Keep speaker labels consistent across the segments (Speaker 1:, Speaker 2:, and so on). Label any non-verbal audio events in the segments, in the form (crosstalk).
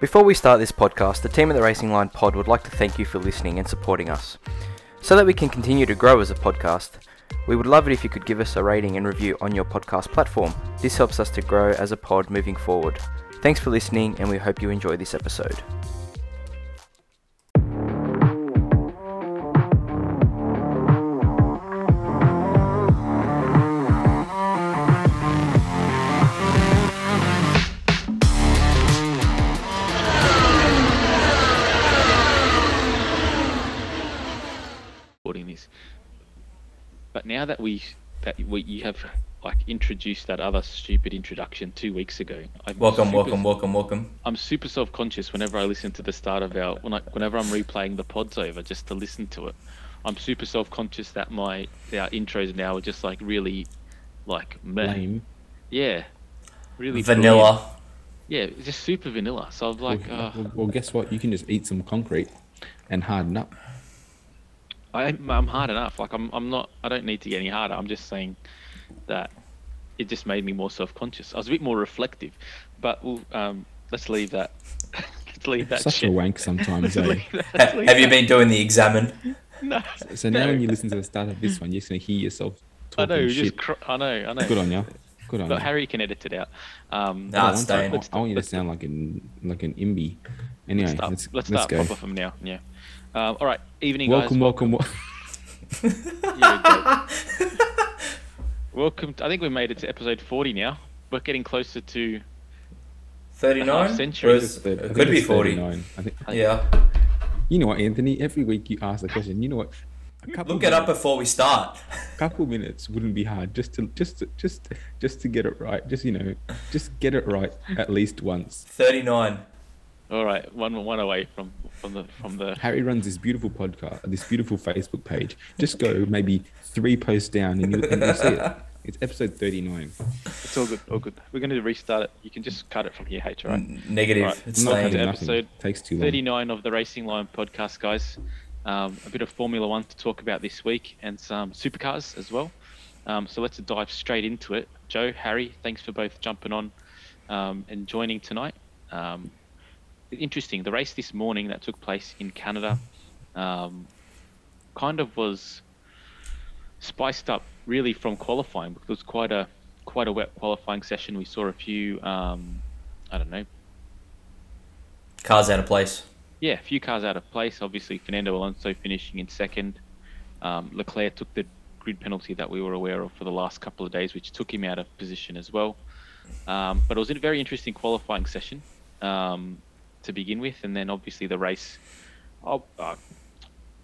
Speaker 1: Before we start this podcast, the team at the Racing Line Pod would like to thank you for listening and supporting us. So that we can continue to grow as a podcast, we would love it if you could give us a rating and review on your podcast platform. This helps us to grow as a pod moving forward. Thanks for listening, and we hope you enjoy this episode.
Speaker 2: Recording. But now that we that we you have like introduced that other stupid introduction two weeks ago. I'm
Speaker 1: Welcome,
Speaker 2: super-
Speaker 1: welcome, welcome, welcome.
Speaker 2: I'm super self-conscious whenever I listen to the start of our when I, whenever I'm replaying the pods over just to listen to it. I'm super self-conscious that my our intros now are just like really like meh.
Speaker 3: lame.
Speaker 2: Yeah, really bland.
Speaker 1: Vanilla.
Speaker 2: Yeah, just super vanilla. So I'm like,
Speaker 3: well,
Speaker 2: uh,
Speaker 3: well, well, guess what? You can just eat some concrete and harden up.
Speaker 2: I, I'm hard enough. Like I'm, I'm not. I don't need to get any harder. I'm just saying that it just made me more self-conscious. I was a bit more reflective, but we'll, um, let's leave that. (laughs) let's leave that.
Speaker 3: Such
Speaker 2: shit.
Speaker 3: a wank sometimes. Eh?
Speaker 2: that- let's
Speaker 1: Have you been doing the examine? (laughs)
Speaker 2: No.
Speaker 3: So now
Speaker 2: no.
Speaker 3: when you listen to the start of this one, you're just gonna hear yourself talking
Speaker 2: I
Speaker 3: talking
Speaker 2: know.
Speaker 3: shit.
Speaker 2: Just cr- I know. I know.
Speaker 3: Good on you. Good on
Speaker 2: But
Speaker 3: you.
Speaker 2: Harry can edit it out. Um,
Speaker 1: Nah,
Speaker 3: I
Speaker 1: it's
Speaker 3: want,
Speaker 1: staying.
Speaker 3: I, I want you to sound like an like an imbi. Anyway,
Speaker 2: let's start,
Speaker 3: let's
Speaker 2: let's
Speaker 3: let's
Speaker 2: start
Speaker 3: go.
Speaker 2: proper from now. Yeah. Um, all right. Evening,
Speaker 3: Welcome,
Speaker 2: guys.
Speaker 3: welcome, wel-
Speaker 2: Yeah, go. (laughs) welcome. To, I think we made it to episode 40 now. We're getting closer to.
Speaker 1: 39?
Speaker 2: half century.
Speaker 1: Or
Speaker 3: I
Speaker 1: is-
Speaker 3: think
Speaker 1: it could be
Speaker 3: it's
Speaker 1: 40.
Speaker 3: I think.
Speaker 1: Yeah.
Speaker 3: You know what, Anthony? Every week you ask the question. You know what? A couple
Speaker 1: Look it up before we start.
Speaker 3: A couple minutes wouldn't be hard just to just to, just just to get it right. Just you know, just get it right at least once.
Speaker 1: 39.
Speaker 2: All right, one one away from from the from the.
Speaker 3: Harry runs this beautiful podcast, this beautiful Facebook page. Just go maybe three posts down and you'll, and you'll see it. (laughs) It's episode 39.
Speaker 2: It's all good. All good. We're going to restart it. You can just cut it from here, H. All right.
Speaker 1: N- Negative.
Speaker 2: Right.
Speaker 1: It's
Speaker 3: not
Speaker 1: staying.
Speaker 2: Episode
Speaker 3: nothing. Takes too long.
Speaker 2: 39 of the Racing Line podcast, guys. Um, a bit of Formula One to talk about this week and some supercars as well. Um, so let's dive straight into it. Joe, Harry, thanks for both jumping on um, and joining tonight. Um, interesting. The race this morning that took place in Canada um, kind of was spiced up really from qualifying because it was quite a quite a wet qualifying session. We saw a few, um, I don't know,
Speaker 1: Car's out of place.
Speaker 2: yeah, a few cars out of place. Obviously, Fernando Alonso finishing in second. Um, Leclerc took the grid penalty that we were aware of for the last couple of days, which took him out of position as well. Um, but it was a very interesting qualifying session um, to begin with, and then obviously the race. Oh, uh,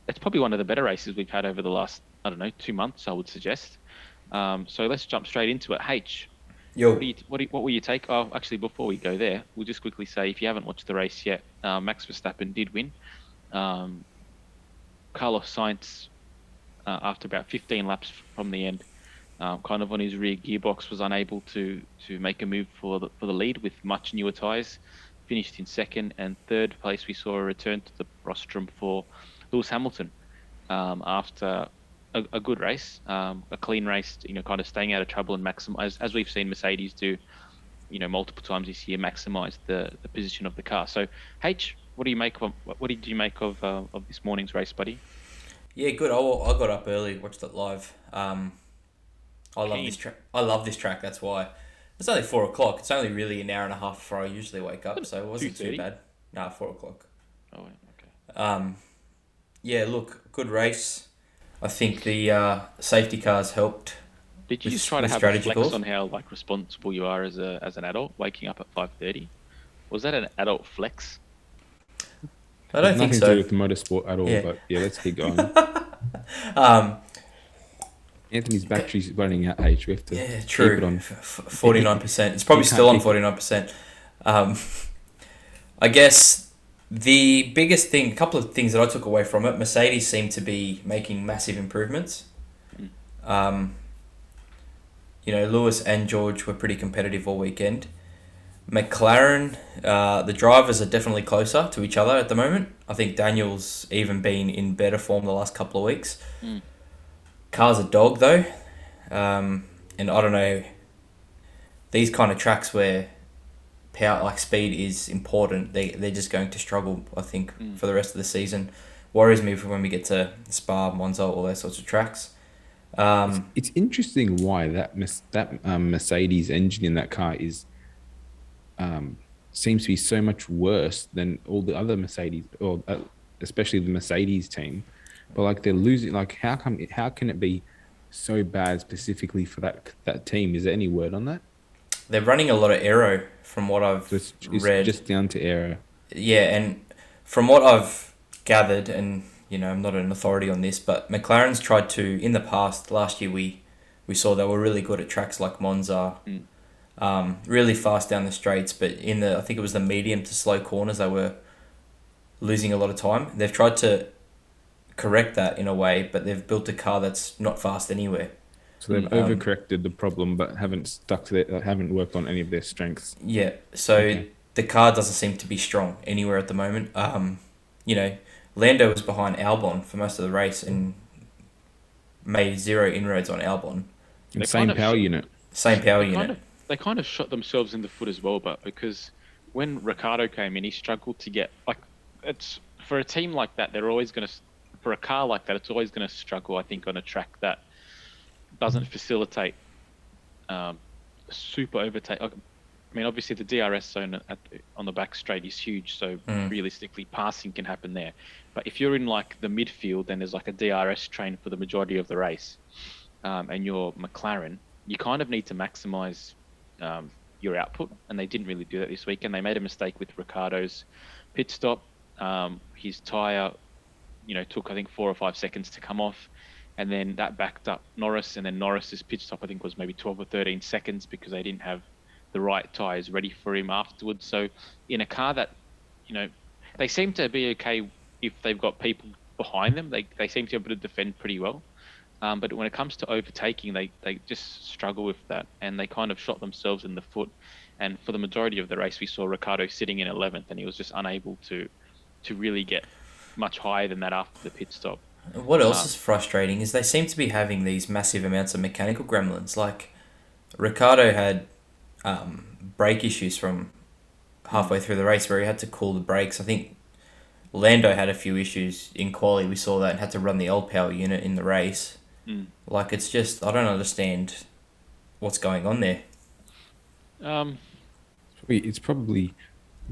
Speaker 2: it's probably one of the better races we've had over the last, I don't know, two months. I would suggest. Um, so let's jump straight into it. H,
Speaker 1: Yo.
Speaker 2: what, do you, what, you, what will you take? Oh, actually, before we go there, we'll just quickly say if you haven't watched the race yet, uh, Max Verstappen did win. Um, Carlos Sainz, uh, after about 15 laps from the end, um, kind of on his rear gearbox, was unable to to make a move for the for the lead with much newer tyres. Finished in second and third place. We saw a return to the rostrum for Lewis Hamilton um, after a, a good race, um, a clean race. You know, kind of staying out of trouble and maximize as we've seen Mercedes do. You know, multiple times this year, maximize the, the position of the car. So, H, what do you make of what, did you make of uh, of this morning's race, buddy?
Speaker 1: Yeah, good. I, I got up early, watched it live. Um, I love
Speaker 2: Keen.
Speaker 1: this track. I love this track. That's why. It's only four o'clock. It's only really an hour and a half before I usually wake up, so it wasn't too
Speaker 2: 2:30?
Speaker 1: bad. Nah, four o'clock.
Speaker 2: Oh, okay.
Speaker 1: Um, yeah, look, good race. I think the uh, safety cars helped.
Speaker 2: Did you
Speaker 1: With-
Speaker 2: just try to have a
Speaker 1: strategy
Speaker 2: flex
Speaker 1: calls?
Speaker 2: on how like responsible you are as a as an adult, waking up at five thirty? Was that an adult flex?
Speaker 1: I don't think
Speaker 3: Nothing
Speaker 1: think
Speaker 3: to do
Speaker 1: so.
Speaker 3: with motorsport at all,
Speaker 1: Yeah.
Speaker 3: but yeah, let's keep going. (laughs)
Speaker 1: Um,
Speaker 3: Anthony's battery's running out, H. We have to
Speaker 1: yeah,
Speaker 3: keep
Speaker 1: true.
Speaker 3: it on.
Speaker 1: Forty nine percent. It's probably still on forty nine percent. Um, I guess the biggest thing, a couple of things that I took away from it. Mercedes seemed to be making massive improvements. Um, you know, Lewis and George were pretty competitive all weekend. McLaren, uh, the drivers are definitely closer to each other at the moment. I think Daniel's even been in better form the last couple of weeks.
Speaker 2: Mm.
Speaker 1: Car's a dog though, um, and I don't know. These kind of tracks where power like speed is important, they they're just going to struggle. I think
Speaker 2: Mm.
Speaker 1: for the rest of the season. Worries me for when we get to Spa, Monza, all those sorts of tracks. Um,
Speaker 3: It's interesting why that Mes- that um, Mercedes engine in that car is um, seems to be so much worse than all the other Mercedes, or uh, especially the Mercedes team. But like they're losing. Like how come? How can it be so bad specifically for that that team? Is there any word on that?
Speaker 1: they're running a lot of aero from what I've
Speaker 3: it's
Speaker 1: read.
Speaker 3: just down to error.
Speaker 1: Yeah, and from what I've gathered, and you know, I'm not an authority on this, but McLaren's tried to in the past. Last year, we we saw they were really good at tracks like Monza,
Speaker 2: Mm.
Speaker 1: um, really fast down the straights. But in the, I think it was the medium to slow corners, they were losing a lot of time. They've tried to correct that in a way, but they've built a car that's not fast anywhere.
Speaker 3: So they've
Speaker 1: Um,
Speaker 3: overcorrected the problem, but haven't stuck to their, haven't worked on any of their strengths.
Speaker 1: Yeah, so
Speaker 3: Okay.
Speaker 1: the car doesn't seem to be strong anywhere at the moment. Um, you know, Lando was behind Albon for most of the race and made zero inroads on Albon.
Speaker 3: And
Speaker 2: They
Speaker 3: same
Speaker 2: kind of
Speaker 3: power
Speaker 2: sh-
Speaker 3: unit.
Speaker 1: Same power
Speaker 2: they
Speaker 1: unit.
Speaker 2: kind of they kind of shot themselves in the foot as well, but because when Ricciardo came in, he struggled to get like it's for a team like that, they're always going to for a car like that, it's always going to struggle. I think on a track that doesn't facilitate um, super overtake. I mean, obviously the DRS zone at the, on the back straight is huge, so
Speaker 1: Mm.
Speaker 2: realistically passing can happen there. But if you're in like the midfield, then there's like a DRS train for the majority of the race, um, and you're McLaren, you kind of need to maximize um, your output, and they didn't really do that this week. And they made a mistake with Ricciardo's pit stop. Um, his tire, you know, took I think four or five seconds to come off, and then that backed up Norris, and then Norris's pit stop I think was maybe 12 or 13 seconds because they didn't have the right tires ready for him afterwards. So in a car that, you know, they seem to be okay if they've got people behind them. They they seem to be able to defend pretty well. Um, but when it comes to overtaking, they, they just struggle with that, and they kind of shot themselves in the foot. And for the majority of the race, we saw Ricciardo sitting in 11th, and he was just unable to to really get much higher than that after the pit stop.
Speaker 1: What else
Speaker 2: Uh,
Speaker 1: is frustrating is they seem to be having these massive amounts of mechanical gremlins. Like Ricciardo had um, brake issues from halfway through the race where he had to cool the brakes. I think Lando had a few issues in quali. We saw that and had to run the old power unit in the race.
Speaker 2: Mm.
Speaker 1: Like it's just I don't understand what's going on there.
Speaker 2: Um,
Speaker 3: Probably- It's probably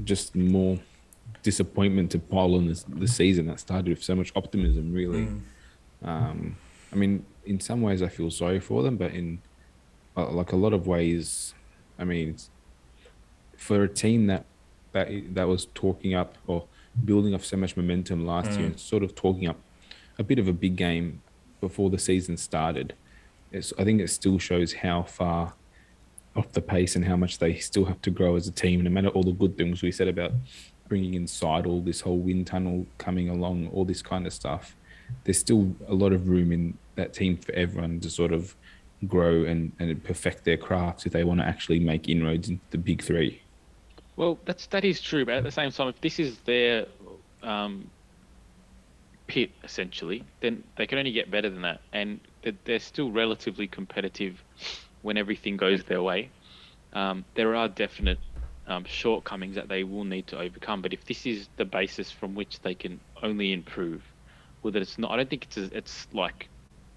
Speaker 3: just more disappointment to pile on this the season that started with so much optimism. Really,
Speaker 1: Mm.
Speaker 3: um, I mean, in some ways, I feel sorry for them, but in uh, like a lot of ways, I mean, for a team that that that was talking up or building up so much momentum last year
Speaker 1: Mm.
Speaker 3: and sort of talking up a bit of a big game before the season started. It's, I think it still shows how far off the pace and how much they still have to grow as a team. No matter all the good things we said about bringing in Seidl, this whole wind tunnel coming along, all this kind of stuff, there's still a lot of room in that team for everyone to sort of grow and, and perfect their crafts if they want to actually make inroads into the big three.
Speaker 2: Well, that's that is true, but at the same time, if this is their um, pit essentially, then they can only get better than that, and they're, they're still relatively competitive when everything goes their way. Um, there are definite um, shortcomings that they will need to overcome, but if this is the basis from which they can only improve, well, that it's not. I don't think it's a, it's like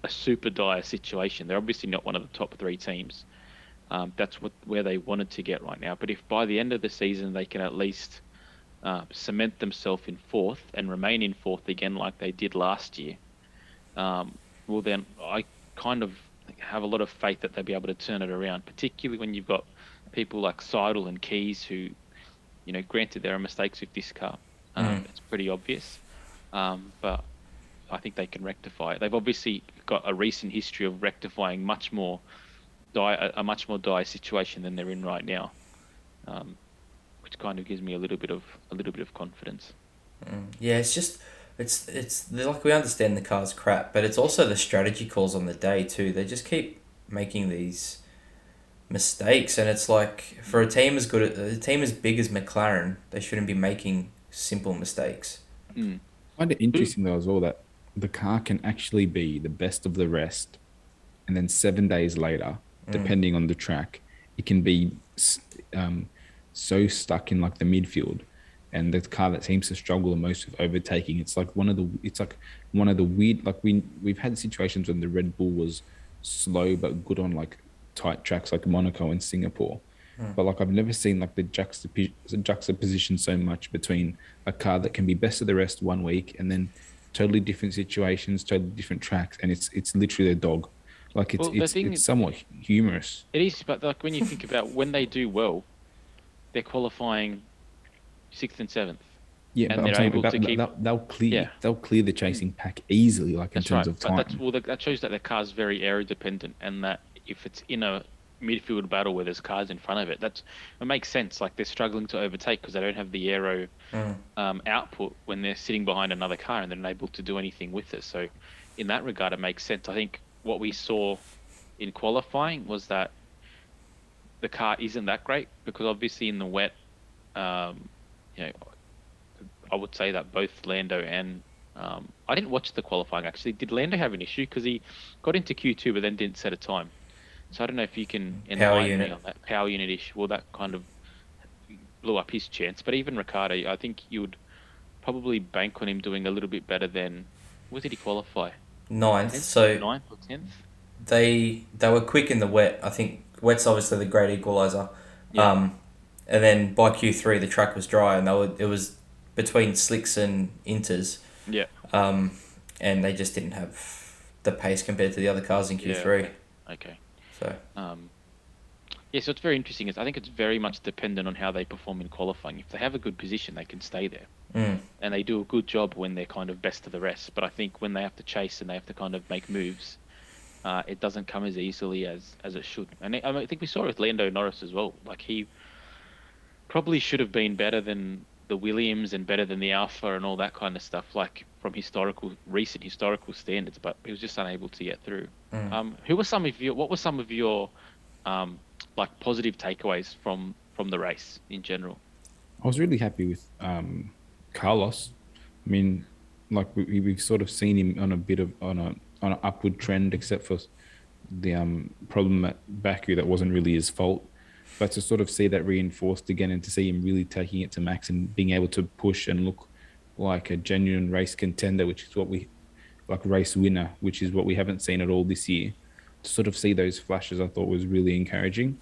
Speaker 2: a super dire situation. They're obviously not one of the top three teams. Um, that's what where they wanted to get right now. But if by the end of the season they can at least uh, cement themselves in fourth and remain in fourth again like they did last year, um, well then I kind of have a lot of faith that they'll be able to turn it around. Particularly when you've got people like Seidl and Keys who, you know, granted there are mistakes with this car. Um,
Speaker 1: Mm.
Speaker 2: It's pretty obvious, um, but I think they can rectify it. They've obviously got a recent history of rectifying much more dire, a, much more dire situation than they're in right now, um, which kind of gives me a little bit of a little bit of confidence.
Speaker 1: Mm. Yeah, it's just it's it's like we understand the car's crap, but it's also the strategy calls on the day too. They just keep making these mistakes, and it's like for a team as good a team as big as McLaren, they shouldn't be making simple mistakes.
Speaker 2: Mm.
Speaker 3: I find it interesting though as well that the car can actually be the best of the rest, and then seven days later,
Speaker 1: Mm.
Speaker 3: depending on the track, it can be um, so stuck in like the midfield, and the car that seems to struggle the most with overtaking. It's like one of the it's like one of the weird like we we've had situations when the Red Bull was slow but good on like tight tracks like Monaco and Singapore. Hmm. But like I've never seen like the juxtap- juxtaposition so much between a car that can be best of the rest one week and then totally different situations, totally different tracks, and it's it's literally a dog. Like it's
Speaker 2: Well, the
Speaker 3: it's,
Speaker 2: thing
Speaker 3: it's
Speaker 2: is-
Speaker 3: somewhat humorous.
Speaker 2: It is, but like when you think about when they do well, they're qualifying sixth and seventh.
Speaker 3: Yeah,
Speaker 2: and
Speaker 3: but I'm
Speaker 2: they're
Speaker 3: saying
Speaker 2: able
Speaker 3: about,
Speaker 2: to keep-
Speaker 3: they'll, they'll clear
Speaker 2: Yeah.
Speaker 3: they'll clear the chasing pack easily, like in
Speaker 2: That's
Speaker 3: terms
Speaker 2: right.
Speaker 3: of
Speaker 2: But
Speaker 3: time.
Speaker 2: that's well, that that shows that the car's very aero dependent, and that if it's in a midfield battle where there's cars in front of it, that's it makes sense. Like they're struggling to overtake because they don't have the aero
Speaker 1: Mm.
Speaker 2: um, output when they're sitting behind another car and they're unable to do anything with it. So, in that regard, it makes sense. I think what we saw in qualifying was that the car isn't that great because obviously in the wet, um, you know, I would say that both Lando and um, I didn't watch the qualifying actually. Did Lando have an issue because he got into Q2 but then didn't set a time? So I don't know if you can
Speaker 1: Power
Speaker 2: enlighten
Speaker 1: unit.
Speaker 2: me on that power unit issue. Well, that kind of blew up his chance. But even Ricciardo, I think you would probably bank on him doing a little bit better than. Where did he qualify?
Speaker 1: Ninth.
Speaker 2: Tenth?
Speaker 1: So
Speaker 2: ninth or tenth?
Speaker 1: they they were quick in the wet. I think wet's obviously the great equalizer.
Speaker 2: Yeah.
Speaker 1: Um, and then by Q three the track was dry and they were it was between slicks and inters.
Speaker 2: Yeah.
Speaker 1: Um, and they just didn't have the pace compared to the other cars in Q
Speaker 2: Yeah,
Speaker 1: three.
Speaker 2: okay. Okay.
Speaker 1: So
Speaker 2: Um, yeah, so it's very interesting. I think it's very much dependent on how they perform in qualifying. If they have a good position, they can stay there.
Speaker 1: mm,
Speaker 2: and they do a good job when they're kind of best of the rest. But I think when they have to chase and they have to kind of make moves, uh, it doesn't come as easily as as it should. And I, I, mean, I think we saw it with Lando Norris as well. Like he probably should have been better than the Williams and better than the Alpha and all that kind of stuff, like from historical recent historical standards. But he was just unable to get through.
Speaker 1: mm.
Speaker 2: Um, who were some of your? What were some of your um, like positive takeaways from from the race in general?
Speaker 3: I was really happy with um, Carlos. I mean, like we, we've sort of seen him on a bit of on a on an upward trend, except for the um, problem at Baku that wasn't really his fault. But to sort of see that reinforced again, and to see him really taking it to max and being able to push and look like a genuine race contender, which is what we like race winner, which is what we haven't seen at all this year. To sort of see those flashes, I thought was really encouraging.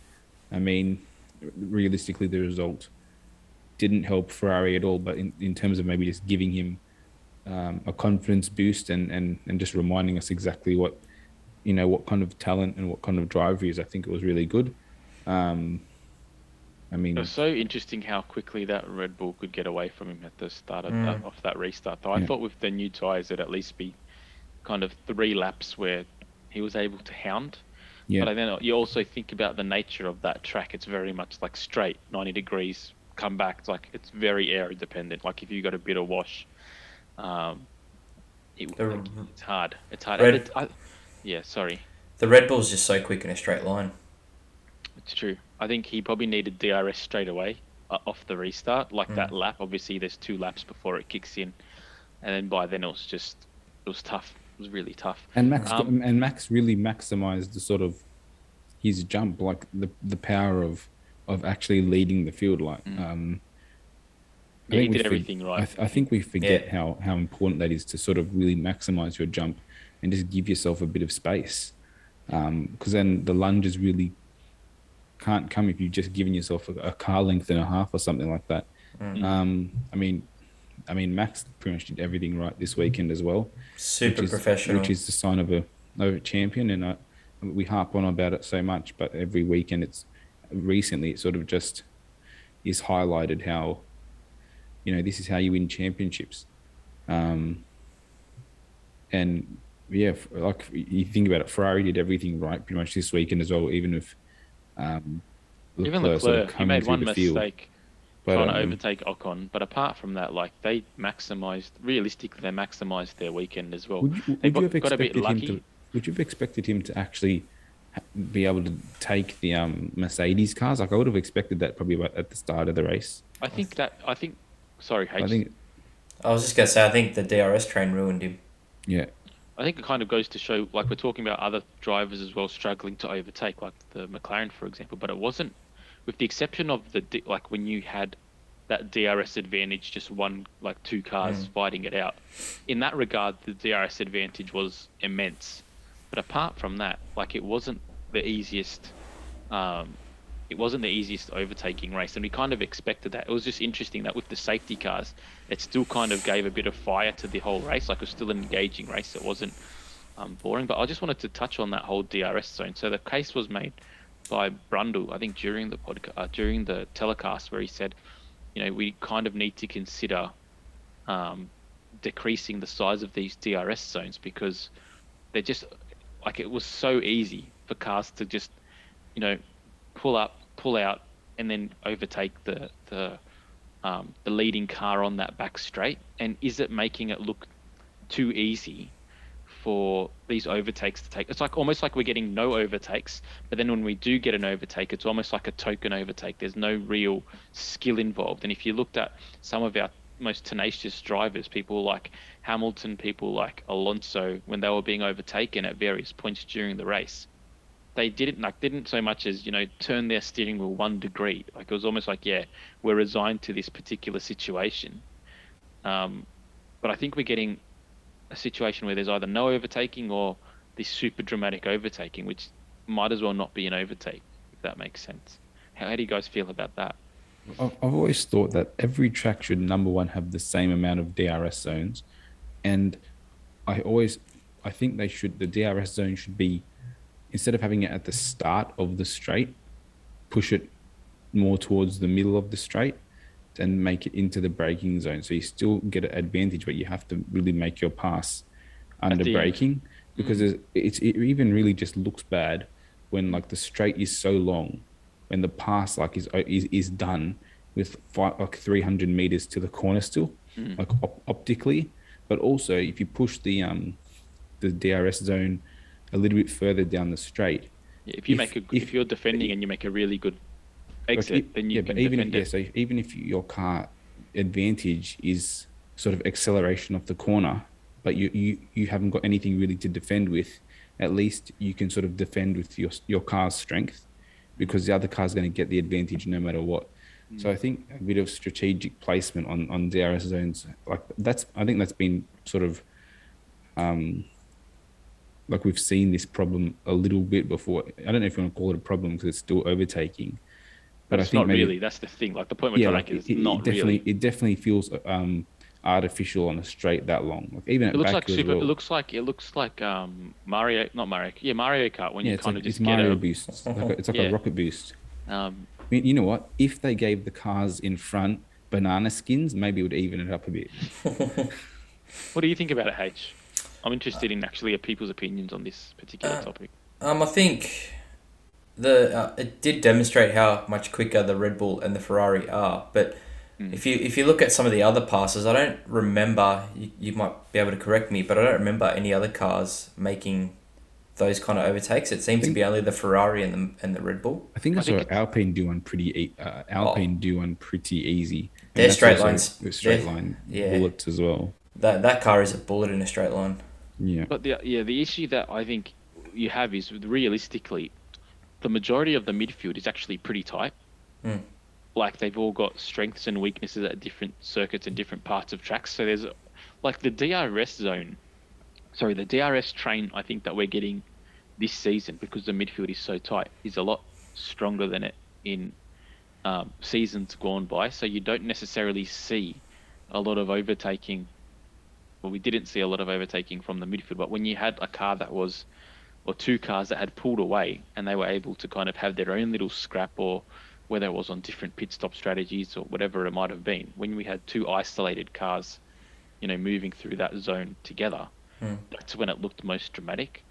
Speaker 3: I mean, realistically, the result didn't help Ferrari at all, but in, in terms of maybe just giving him um, a confidence boost and, and, and just reminding us exactly what, you know, what kind of talent and what kind of driver he is, I think it was really good. Um, I mean,
Speaker 2: It was so interesting how quickly that Red Bull could get away from him at the start of that,
Speaker 1: Mm.
Speaker 2: off that restart. Though I
Speaker 3: Yeah.
Speaker 2: thought with the new tyres, it'd at least be kind of three laps where he was able to hound.
Speaker 3: yeah,
Speaker 2: But then you also think about the nature of that track. It's very much like straight, 90 degrees, come back. It's like it's very aero dependent. Like if you got a bit of wash, um, it,
Speaker 1: The
Speaker 2: like, it's hard. It's hard.
Speaker 1: Red-
Speaker 2: it- I, yeah, sorry.
Speaker 1: The Red Bull's just so quick in a straight line.
Speaker 2: It's true. I think he probably needed DRS straight away uh, off the restart, like that
Speaker 1: Mm.
Speaker 2: lap. Obviously, there's two laps before it kicks in, and then by then it was just it was tough. It was really tough.
Speaker 3: and Max
Speaker 2: um,
Speaker 3: and Max really maximized the sort of his jump, like the the power of of actually leading the field. Like,
Speaker 2: Mm.
Speaker 3: um, I
Speaker 2: Yeah, he
Speaker 3: think we
Speaker 2: did everything right.
Speaker 3: I, th- I think we forget
Speaker 1: Yeah.
Speaker 3: how how important that is to sort of really maximize your jump and just give yourself a bit of space, because then the lunge is really can't come if you've just given yourself a, a car length and a half or something like that.
Speaker 1: Mm.
Speaker 3: Um, I mean, I mean, Max pretty much did everything right this weekend as well
Speaker 1: Super
Speaker 3: which is,
Speaker 1: professional.
Speaker 3: which is the sign of a of a champion. And I, we harp on about it so much, but every weekend it's recently it sort of just is highlighted how you know this is how you win championships. Um, and yeah, like you think about it, Ferrari did everything right pretty much this weekend as well, even if um,
Speaker 2: Even
Speaker 3: Leclerc sort of
Speaker 2: Leclerc, he
Speaker 3: coming
Speaker 2: made
Speaker 3: through
Speaker 2: one
Speaker 3: the field.
Speaker 2: mistake
Speaker 3: But,
Speaker 2: trying to
Speaker 3: um,
Speaker 2: overtake Ocon, but apart from that, like they maximized. Realistically, they maximized their weekend as well.
Speaker 3: Would you, would
Speaker 2: They
Speaker 3: you have
Speaker 2: got a bit
Speaker 3: expected him to? Would you have expected him to actually be able to take the um, Mercedes cars? Like I would have expected that probably about at the start of the race.
Speaker 2: I think that I think. Sorry, H.
Speaker 3: I think,
Speaker 1: I was just gonna say I think the DRS train ruined him.
Speaker 3: yeah,
Speaker 2: I think it kind of goes to show, like we're talking about other drivers as well struggling to overtake, like the McLaren, for example. But it wasn't with the exception of the like when you had that DRS advantage, just one like two cars
Speaker 1: Mm.
Speaker 2: fighting it out. In that regard, the DRS advantage was immense. But apart from that, like it wasn't the easiest. Um, it wasn't the easiest overtaking race, and we kind of expected that. It was just interesting that with the safety cars, it still kind of gave a bit of fire to the whole race. Like it was still an engaging race. It wasn't um, boring. But I just wanted to touch on that whole DRS zone. So the case was made by Brundle, I think during the podcast, uh, during the telecast, where he said, you know, we kind of need to consider um, decreasing the size of these DRS zones because they're just like it was so easy for cars to just, you know, pull up, pull out, and then overtake the the um, the leading car on that back straight. And is it making it look too easy for these overtakes to take? It's like almost like we're getting no overtakes, but then when we do get an overtake, it's almost like a token overtake. There's no real skill involved. And if you looked at some of our most tenacious drivers, people like Hamilton, people like Alonso, when they were being overtaken at various points during the race, they didn't like didn't so much as you know turn their steering wheel one degree. Like it was almost like yeah, we're resigned to this particular situation. Um, but I think we're getting a situation where there's either no overtaking or this super dramatic overtaking, which might as well not be an overtake, if that makes sense. How, how do you guys feel about that?
Speaker 3: I've always thought that every track should number one have the same amount of DRS zones, and I always I think they should the DRS zone should be instead of having it at the start of the straight, push it more towards the middle of the straight and make it into the braking zone. So you still get an advantage, but you have to really make your pass under braking because it's, it's it even really just looks bad when like the straight is so long when the pass like is is, is done with five, like 300 meters to the corner still
Speaker 2: Mm.
Speaker 3: like op- optically but also if you push the um the DRS zone a little bit further down the straight
Speaker 2: Yeah, if you
Speaker 3: If-
Speaker 2: make a,
Speaker 3: if-
Speaker 2: if, you're defending and you make a really good exit,
Speaker 3: e-
Speaker 2: then you
Speaker 3: yeah,
Speaker 2: can
Speaker 3: but even if,
Speaker 2: defend
Speaker 3: yeah, so even if your car advantage is sort of acceleration of the corner, but you, you you haven't got anything really to defend with, at least you can sort of defend with your your car's strength, because the other car's going to get the advantage no matter what.
Speaker 2: Mm.
Speaker 3: So I think a bit of strategic placement on on DRS zones, like that's I think that's been sort of, um, like we've seen this problem a little bit before. I don't know if you want to call it a problem because it's still overtaking.
Speaker 2: But
Speaker 3: I
Speaker 2: it's
Speaker 3: think
Speaker 2: not
Speaker 3: maybe-
Speaker 2: really. That's the thing. Like the point we're
Speaker 3: yeah,
Speaker 2: trying to make is
Speaker 3: it, it
Speaker 2: not
Speaker 3: definitely
Speaker 2: really.
Speaker 3: it definitely feels um artificial on a straight that long. Like even
Speaker 2: It looks like super.
Speaker 3: well.
Speaker 2: It looks like it looks like um Mario, not Mario. Yeah, Mario Kart when
Speaker 3: yeah,
Speaker 2: you
Speaker 3: it's
Speaker 2: kind
Speaker 3: like
Speaker 2: of
Speaker 3: it's
Speaker 2: just get
Speaker 3: Mario
Speaker 2: a.
Speaker 3: boost. It's like a, it's like
Speaker 2: Yeah.
Speaker 3: a rocket boost.
Speaker 2: Um,
Speaker 3: I mean, you know what? If they gave the cars in front banana skins, maybe it would even it up a bit. (laughs)
Speaker 2: what do you think about it, H? I'm interested in actually people's opinions on this particular
Speaker 1: Uh,
Speaker 2: topic.
Speaker 1: Um, I think the uh, it did demonstrate how much quicker the Red Bull and the Ferrari are. But
Speaker 2: Mm.
Speaker 1: if you if you look at some of the other passes, I don't remember. You, you might be able to correct me, but I don't remember any other cars making those kind of overtakes. It seems to be only the Ferrari and the and the Red Bull.
Speaker 3: I think
Speaker 2: I
Speaker 3: I saw
Speaker 2: think
Speaker 3: Alpine do one pretty e- uh, Alpine do one pretty easy. And
Speaker 1: They're straight
Speaker 3: also
Speaker 1: lines.
Speaker 3: straight line
Speaker 1: yeah.
Speaker 3: bullets as well.
Speaker 1: That that car is a bullet in a straight line.
Speaker 3: Yeah.
Speaker 2: But the yeah, the issue that I think you have is realistically, the majority of the midfield is actually pretty tight.
Speaker 1: Mm.
Speaker 2: Like they've all got strengths and weaknesses at different circuits and different parts of tracks. So there's like the DRS zone, sorry, the DRS train. I think that we're getting this season because the midfield is so tight is a lot stronger than it in um, seasons gone by. So you don't necessarily see a lot of overtaking we didn't see a lot of overtaking from the midfield, but when you had a car that was, or two cars that had pulled away and they were able to kind of have their own little scrap or whether it was on different pit stop strategies or whatever it might have been, when we had two isolated cars, you know, moving through that zone together,
Speaker 1: Hmm.
Speaker 2: that's when it looked most dramatic.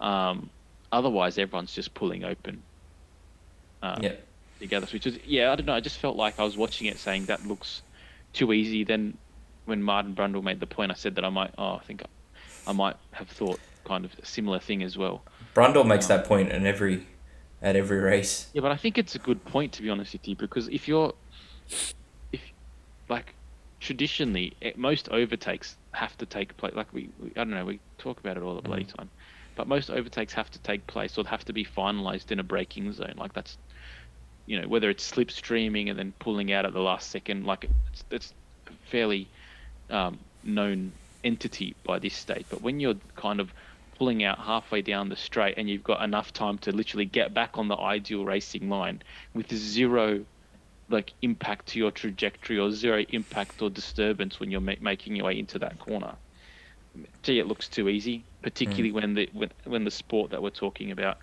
Speaker 2: Um, otherwise, everyone's just pulling open um,
Speaker 1: Yeah.
Speaker 2: together, which is, yeah, I don't know. I just felt like I was watching it saying that looks too easy. Then when Martin Brundle made the point, I said that I might, oh, I think I might have thought kind of a similar thing as well.
Speaker 1: Brundle makes that point in every at every race.
Speaker 2: Yeah, but I think it's a good point to be honest with you because if you're, if like traditionally eh, most overtakes have to take place. Like we, we, I don't know, we talk about it all the bloody time, but most overtakes have to take place or have to be finalized in a braking zone. Like that's you know, whether it's slipstreaming and then pulling out at the last second, like it's, it's fairly um, known entity by this stage. But when you're kind of pulling out halfway down the straight and you've got enough time to literally get back on the ideal racing line with zero like impact to your trajectory or zero impact or disturbance when you're ma- making your way into that corner. Gee, it looks too easy, particularly when the when, when the sport that we're talking about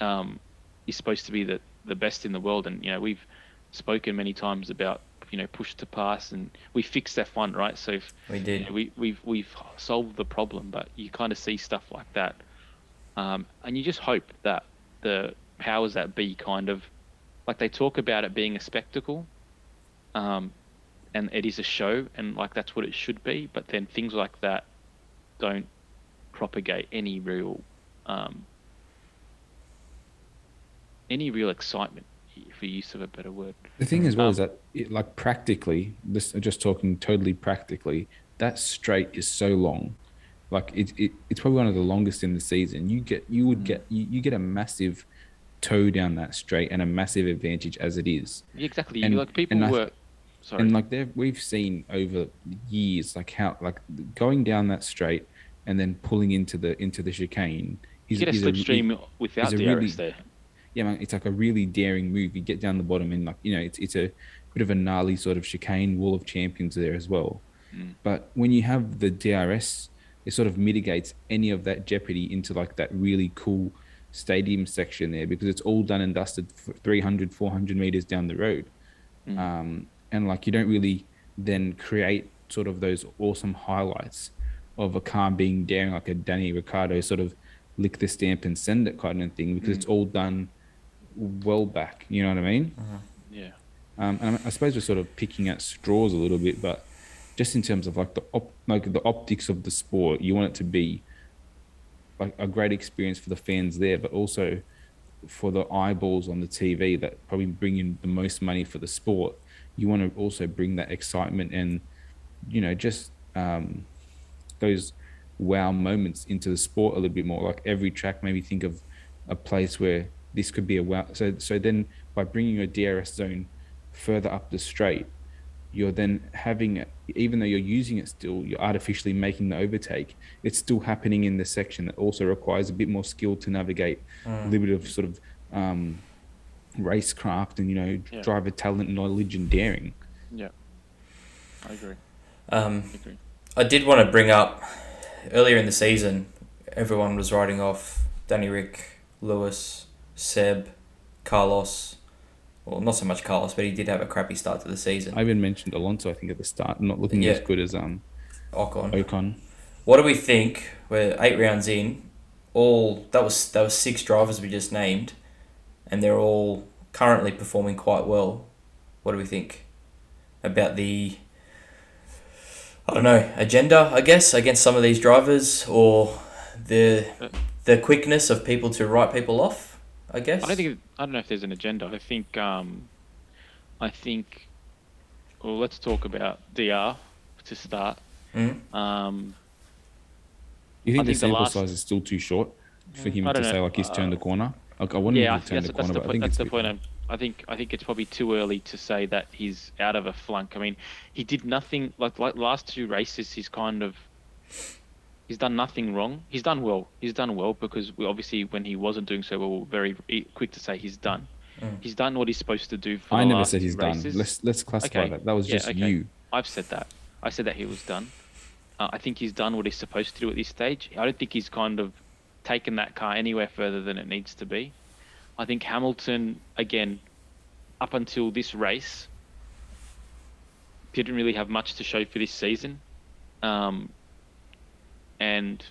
Speaker 2: um, is supposed to be the the best in the world. And you know, we've spoken many times about you know push to pass, and we fixed F1, right? So if,
Speaker 1: We
Speaker 2: you
Speaker 1: did.
Speaker 2: know, we we've we've solved the problem, but you kind of see stuff like that, um, and you just hope that the powers that be kind of like they talk about it being a spectacle, um, and it is a show, and like that's what it should be. But then things like that don't propagate any real um, any real excitement, for use of a better word.
Speaker 3: The thing as well
Speaker 2: Um,
Speaker 3: is that, it, like practically, this just talking totally practically, that straight is so long. Like it, it, it's probably one of the longest in the season. You get, you would get, you, you get a massive tow down that straight and a massive advantage as it is.
Speaker 2: Yeah, exactly.
Speaker 3: And-
Speaker 2: like people
Speaker 3: and I-
Speaker 2: were. Sorry.
Speaker 3: And like there, we've seen over years, like how, like going down that straight and then pulling into the into the chicane.
Speaker 2: you get a
Speaker 3: is re-
Speaker 2: slipstream without DRS
Speaker 3: really-
Speaker 2: there.
Speaker 3: Yeah, man, it's like a really daring move. You get down the bottom and like you know, it's it's a bit of a gnarly sort of chicane wall of champions there as well.
Speaker 2: Mm.
Speaker 3: But when you have the DRS, it sort of mitigates any of that jeopardy into like that really cool stadium section there because it's all done and dusted for 300, 400 meters down the road.
Speaker 2: Mm.
Speaker 3: Um, and like you don't really then create sort of those awesome highlights of a car being daring, like a Danny Ricciardo sort of lick the stamp and send it kind of thing because
Speaker 2: Mm.
Speaker 3: it's all done well back. You know what I mean?
Speaker 2: Yeah.
Speaker 3: Um, and I, I suppose we're sort of picking at straws a little bit, but just in terms of like the op- like the optics of the sport, you want it to be like a great experience for the fans there, but also for the eyeballs on the TV that probably bring in the most money for the sport. You want to also bring that excitement and you know just um, those wow moments into the sport a little bit more. Like every track, maybe think of a place where this could be a well. So so then by bringing your DRS zone further up the straight, you're then having it, even though you're using it still, you're artificially making the overtake. It's still happening in the section that also requires a bit more skill to navigate, a little bit of sort of um, racecraft and you know
Speaker 2: Yeah.
Speaker 3: driver talent, knowledge, and daring.
Speaker 2: Yeah. I agree.
Speaker 1: Um,
Speaker 2: I agree.
Speaker 1: I did want to bring up earlier in the season, everyone was writing off Danny Rick, Lewis, Seb, Carlos. Well, not so much Carlos, but he did have a crappy start to the season.
Speaker 3: I even mentioned Alonso. I think at the start, not looking
Speaker 1: Yeah.
Speaker 3: as good as um
Speaker 1: Ocon.
Speaker 3: Ocon.
Speaker 1: What do we think? We're eight rounds in. All that was that was six drivers we just named, and they're all currently performing quite well. What do we think about the? I don't know agenda. I guess against some of these drivers or the the quickness of people to write people off. I guess.
Speaker 2: I don't think I don't know if there's an agenda. I think um, I think well let's talk about DR to start.
Speaker 1: Mm.
Speaker 2: Um,
Speaker 3: You think
Speaker 2: I
Speaker 3: the
Speaker 2: think the
Speaker 3: sample
Speaker 2: last-
Speaker 3: size is still too short for him to
Speaker 2: don't
Speaker 3: say like he's turned the
Speaker 2: Uh,
Speaker 3: corner? Like I wouldn't
Speaker 2: yeah, I
Speaker 3: have
Speaker 2: think that's,
Speaker 3: the corner,
Speaker 2: the
Speaker 3: but I
Speaker 2: point.
Speaker 3: think
Speaker 2: That's the point. I'm, I think I think it's probably too early to say that he's out of a flunk. I mean, he did nothing like like last two races. He's kind of he's done nothing wrong. He's done well. He's done well because we obviously when he wasn't doing so well, we were very quick to say he's done.
Speaker 1: Mm.
Speaker 2: He's done what he's supposed to do. For
Speaker 3: I never said he's
Speaker 2: two
Speaker 3: done. Let's let's classify
Speaker 2: Okay.
Speaker 3: that. That was
Speaker 2: Yeah,
Speaker 3: just
Speaker 2: okay.
Speaker 3: you.
Speaker 2: I've said that. I said that he was done. Uh, I think he's done what he's supposed to do at this stage. I don't think he's kind of taken that car anywhere further than it needs to be. I think Hamilton, again, up until this race, didn't really have much to show for this season. Um, and,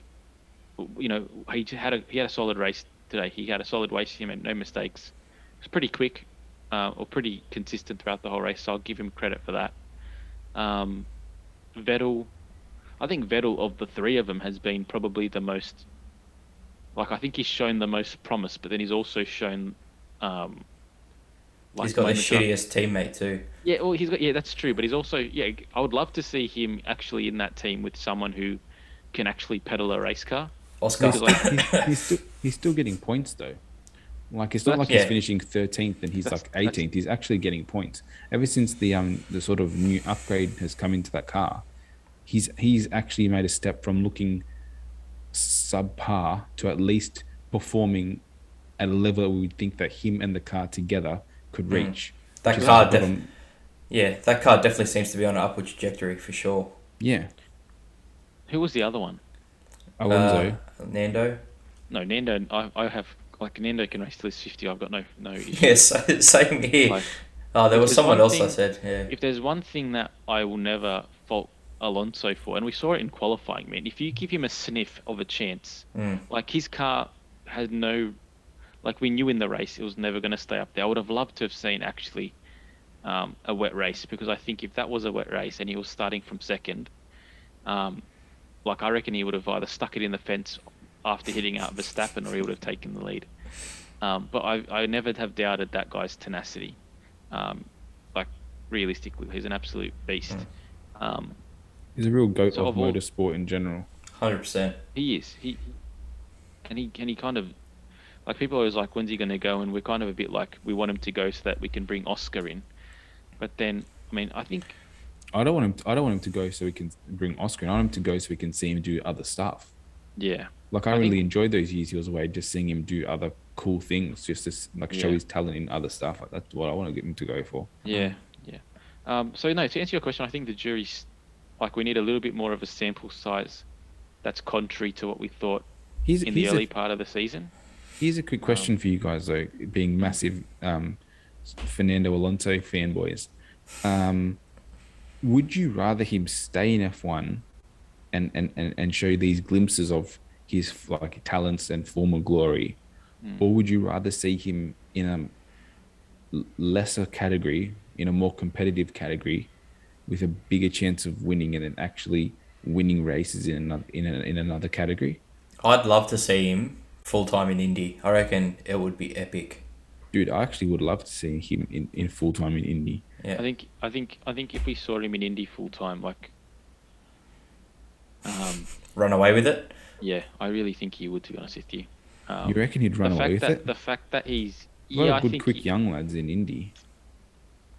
Speaker 2: you know, he had a he had a solid race today. He had a solid race. He made no mistakes. It was pretty quick, uh, or pretty consistent throughout the whole race. So I'll give him credit for that. Um, Vettel, I think Vettel of the three of them has been probably the most. Like I think he's shown the most promise, but then he's also shown. Um,
Speaker 1: he's got the
Speaker 2: moments that I-
Speaker 1: shittiest teammate too.
Speaker 2: yeah, well, he's got yeah, that's true. But he's also yeah. I would love to see him actually in that team with someone who can actually pedal a race car.
Speaker 1: Oscar.
Speaker 2: Because, like,
Speaker 3: he's, he's still he's still getting points though. Like it's not like
Speaker 1: Yeah.
Speaker 3: he's finishing 13th and he's
Speaker 2: That's-
Speaker 3: like 18th. He's actually getting points. Ever since the um the sort of new upgrade has come into that car, he's he's actually made a step from looking subpar to at least performing at a level that we would think that him and the car together could reach.
Speaker 1: Mm. That car
Speaker 3: the
Speaker 1: def- Yeah, that car definitely seems to be on an upward trajectory for sure.
Speaker 3: yeah,
Speaker 2: Who was the other one?
Speaker 3: Alonso.
Speaker 1: Uh, Nando.
Speaker 2: No, Nando. I, I have like Nando can race till he's fifty. I've got no no (laughs) issue.
Speaker 1: Yes, (laughs) same here.
Speaker 2: Like,
Speaker 1: oh, there was someone
Speaker 2: one
Speaker 1: else I said. Yeah.
Speaker 2: if there's one thing that I will never fault Alonso for, and we saw it in qualifying, man. If you give him a sniff of a chance,
Speaker 1: Mm.
Speaker 2: like his car had no, like we knew in the race it was never going to stay up there. I would have loved to have seen actually um, a wet race because I think if that was a wet race and he was starting from second, um, like I reckon he would have either stuck it in the fence after hitting out Verstappen or he would have taken the lead. Um, but I, I never have doubted that guy's tenacity. Um, like realistically, he's an absolute beast. Um,
Speaker 3: He's a real goat
Speaker 2: So
Speaker 3: of
Speaker 2: of all-
Speaker 3: motorsport in general.
Speaker 1: Hundred percent.
Speaker 2: He is. He and he and he kind of like people are always like, when's he going to go? And we're kind of a bit like, we want him to go so that we can bring Oscar in. But then, I mean, I think
Speaker 3: I don't want him. To, I don't want him to go so we can bring Oscar. in. I want him to go so we can see him do other stuff.
Speaker 2: yeah,
Speaker 3: Like I,
Speaker 2: I
Speaker 3: really
Speaker 2: think-
Speaker 3: enjoyed those years he was away, just seeing him do other cool things, just to like show
Speaker 2: Yeah.
Speaker 3: his talent in other stuff. Like, that's what I want to get him to go for.
Speaker 2: yeah, yeah. Um, so no, to answer your question, I think the jury's like we need a little bit more of a sample size that's contrary to what we thought
Speaker 3: Here's,
Speaker 2: in the early
Speaker 3: a,
Speaker 2: part of the season.
Speaker 3: here's a quick question for you guys though, being massive um, Fernando Alonso fanboys. Um, would you rather him stay in F1 and, and, and, and show these glimpses of his like talents and former glory,
Speaker 2: Mm.
Speaker 3: or would you rather see him in a lesser category, in a more competitive category, with a bigger chance of winning and then actually winning races in another in, a, in another category?
Speaker 1: I'd love to see him full time in Indy. I reckon it would be epic.
Speaker 3: Dude, I actually would love to see him in, in full time in Indy.
Speaker 1: Yeah.
Speaker 2: I think I think I think if we saw him in Indy full time, like, um, (laughs)
Speaker 1: Run away with it.
Speaker 2: yeah, I really think he would. To be honest with you, um,
Speaker 3: you reckon he'd run away with
Speaker 2: that
Speaker 3: it?
Speaker 2: the fact that he's
Speaker 3: A lot
Speaker 2: yeah,
Speaker 3: of
Speaker 2: I
Speaker 3: good,
Speaker 2: think
Speaker 3: quick
Speaker 2: he-
Speaker 3: young lads in Indy.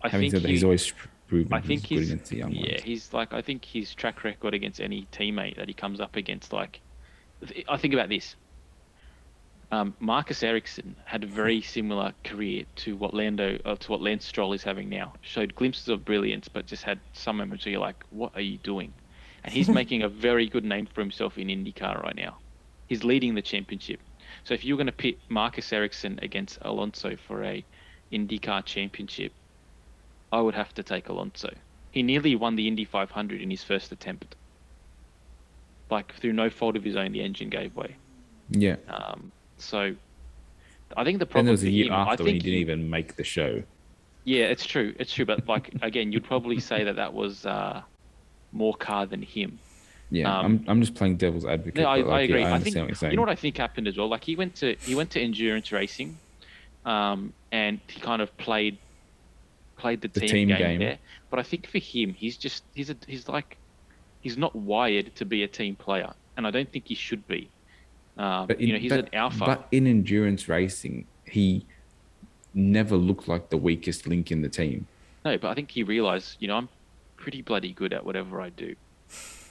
Speaker 2: I
Speaker 3: Having
Speaker 2: think
Speaker 3: said that, he's always pr- proven
Speaker 2: I think
Speaker 3: he's good
Speaker 2: he's
Speaker 3: against the young
Speaker 2: yeah,
Speaker 3: ones.
Speaker 2: he's like I think his track record against any teammate that he comes up against, like I think about this. Um, Marcus Ericsson had a very similar career to what Lando uh, to what Lance Stroll is having now. Showed glimpses of brilliance, but just had some moments where you're like, "What are you doing?" And he's (laughs) making a very good name for himself in IndyCar right now. He's leading the championship. So if you're going to pit Marcus Ericsson against Alonso for a IndyCar championship, I would have to take Alonso. He nearly won the Indy 500 in his first attempt. Like through no fault of his own, the engine gave way.
Speaker 3: Yeah.
Speaker 2: Um, so I think the problem.
Speaker 3: And there was a year
Speaker 2: him,
Speaker 3: after when he didn't even make the show.
Speaker 2: yeah, it's true, it's true. But like (laughs) again, you'd probably say that that was uh, more car than him.
Speaker 3: Yeah,
Speaker 2: Um,
Speaker 3: I'm, I'm just playing devil's advocate.
Speaker 2: No, I,
Speaker 3: like,
Speaker 2: I agree.
Speaker 3: Yeah, I
Speaker 2: I, think
Speaker 3: what you're saying.
Speaker 2: you know what I think happened as well. Like he went to he went to endurance racing, um, and he kind of played played the,
Speaker 3: The
Speaker 2: team,
Speaker 3: team
Speaker 2: game,
Speaker 3: game.
Speaker 2: there. But I think for him, he's just he's a he's like he's not wired to be a team player, and I don't think he should be. Um,
Speaker 3: But
Speaker 2: you
Speaker 3: in-
Speaker 2: know, he's
Speaker 3: but-
Speaker 2: an alpha.
Speaker 3: But in endurance racing, he never looked like the weakest link in the team.
Speaker 2: No, but I think he realized, you know, I'm pretty bloody good at whatever I do.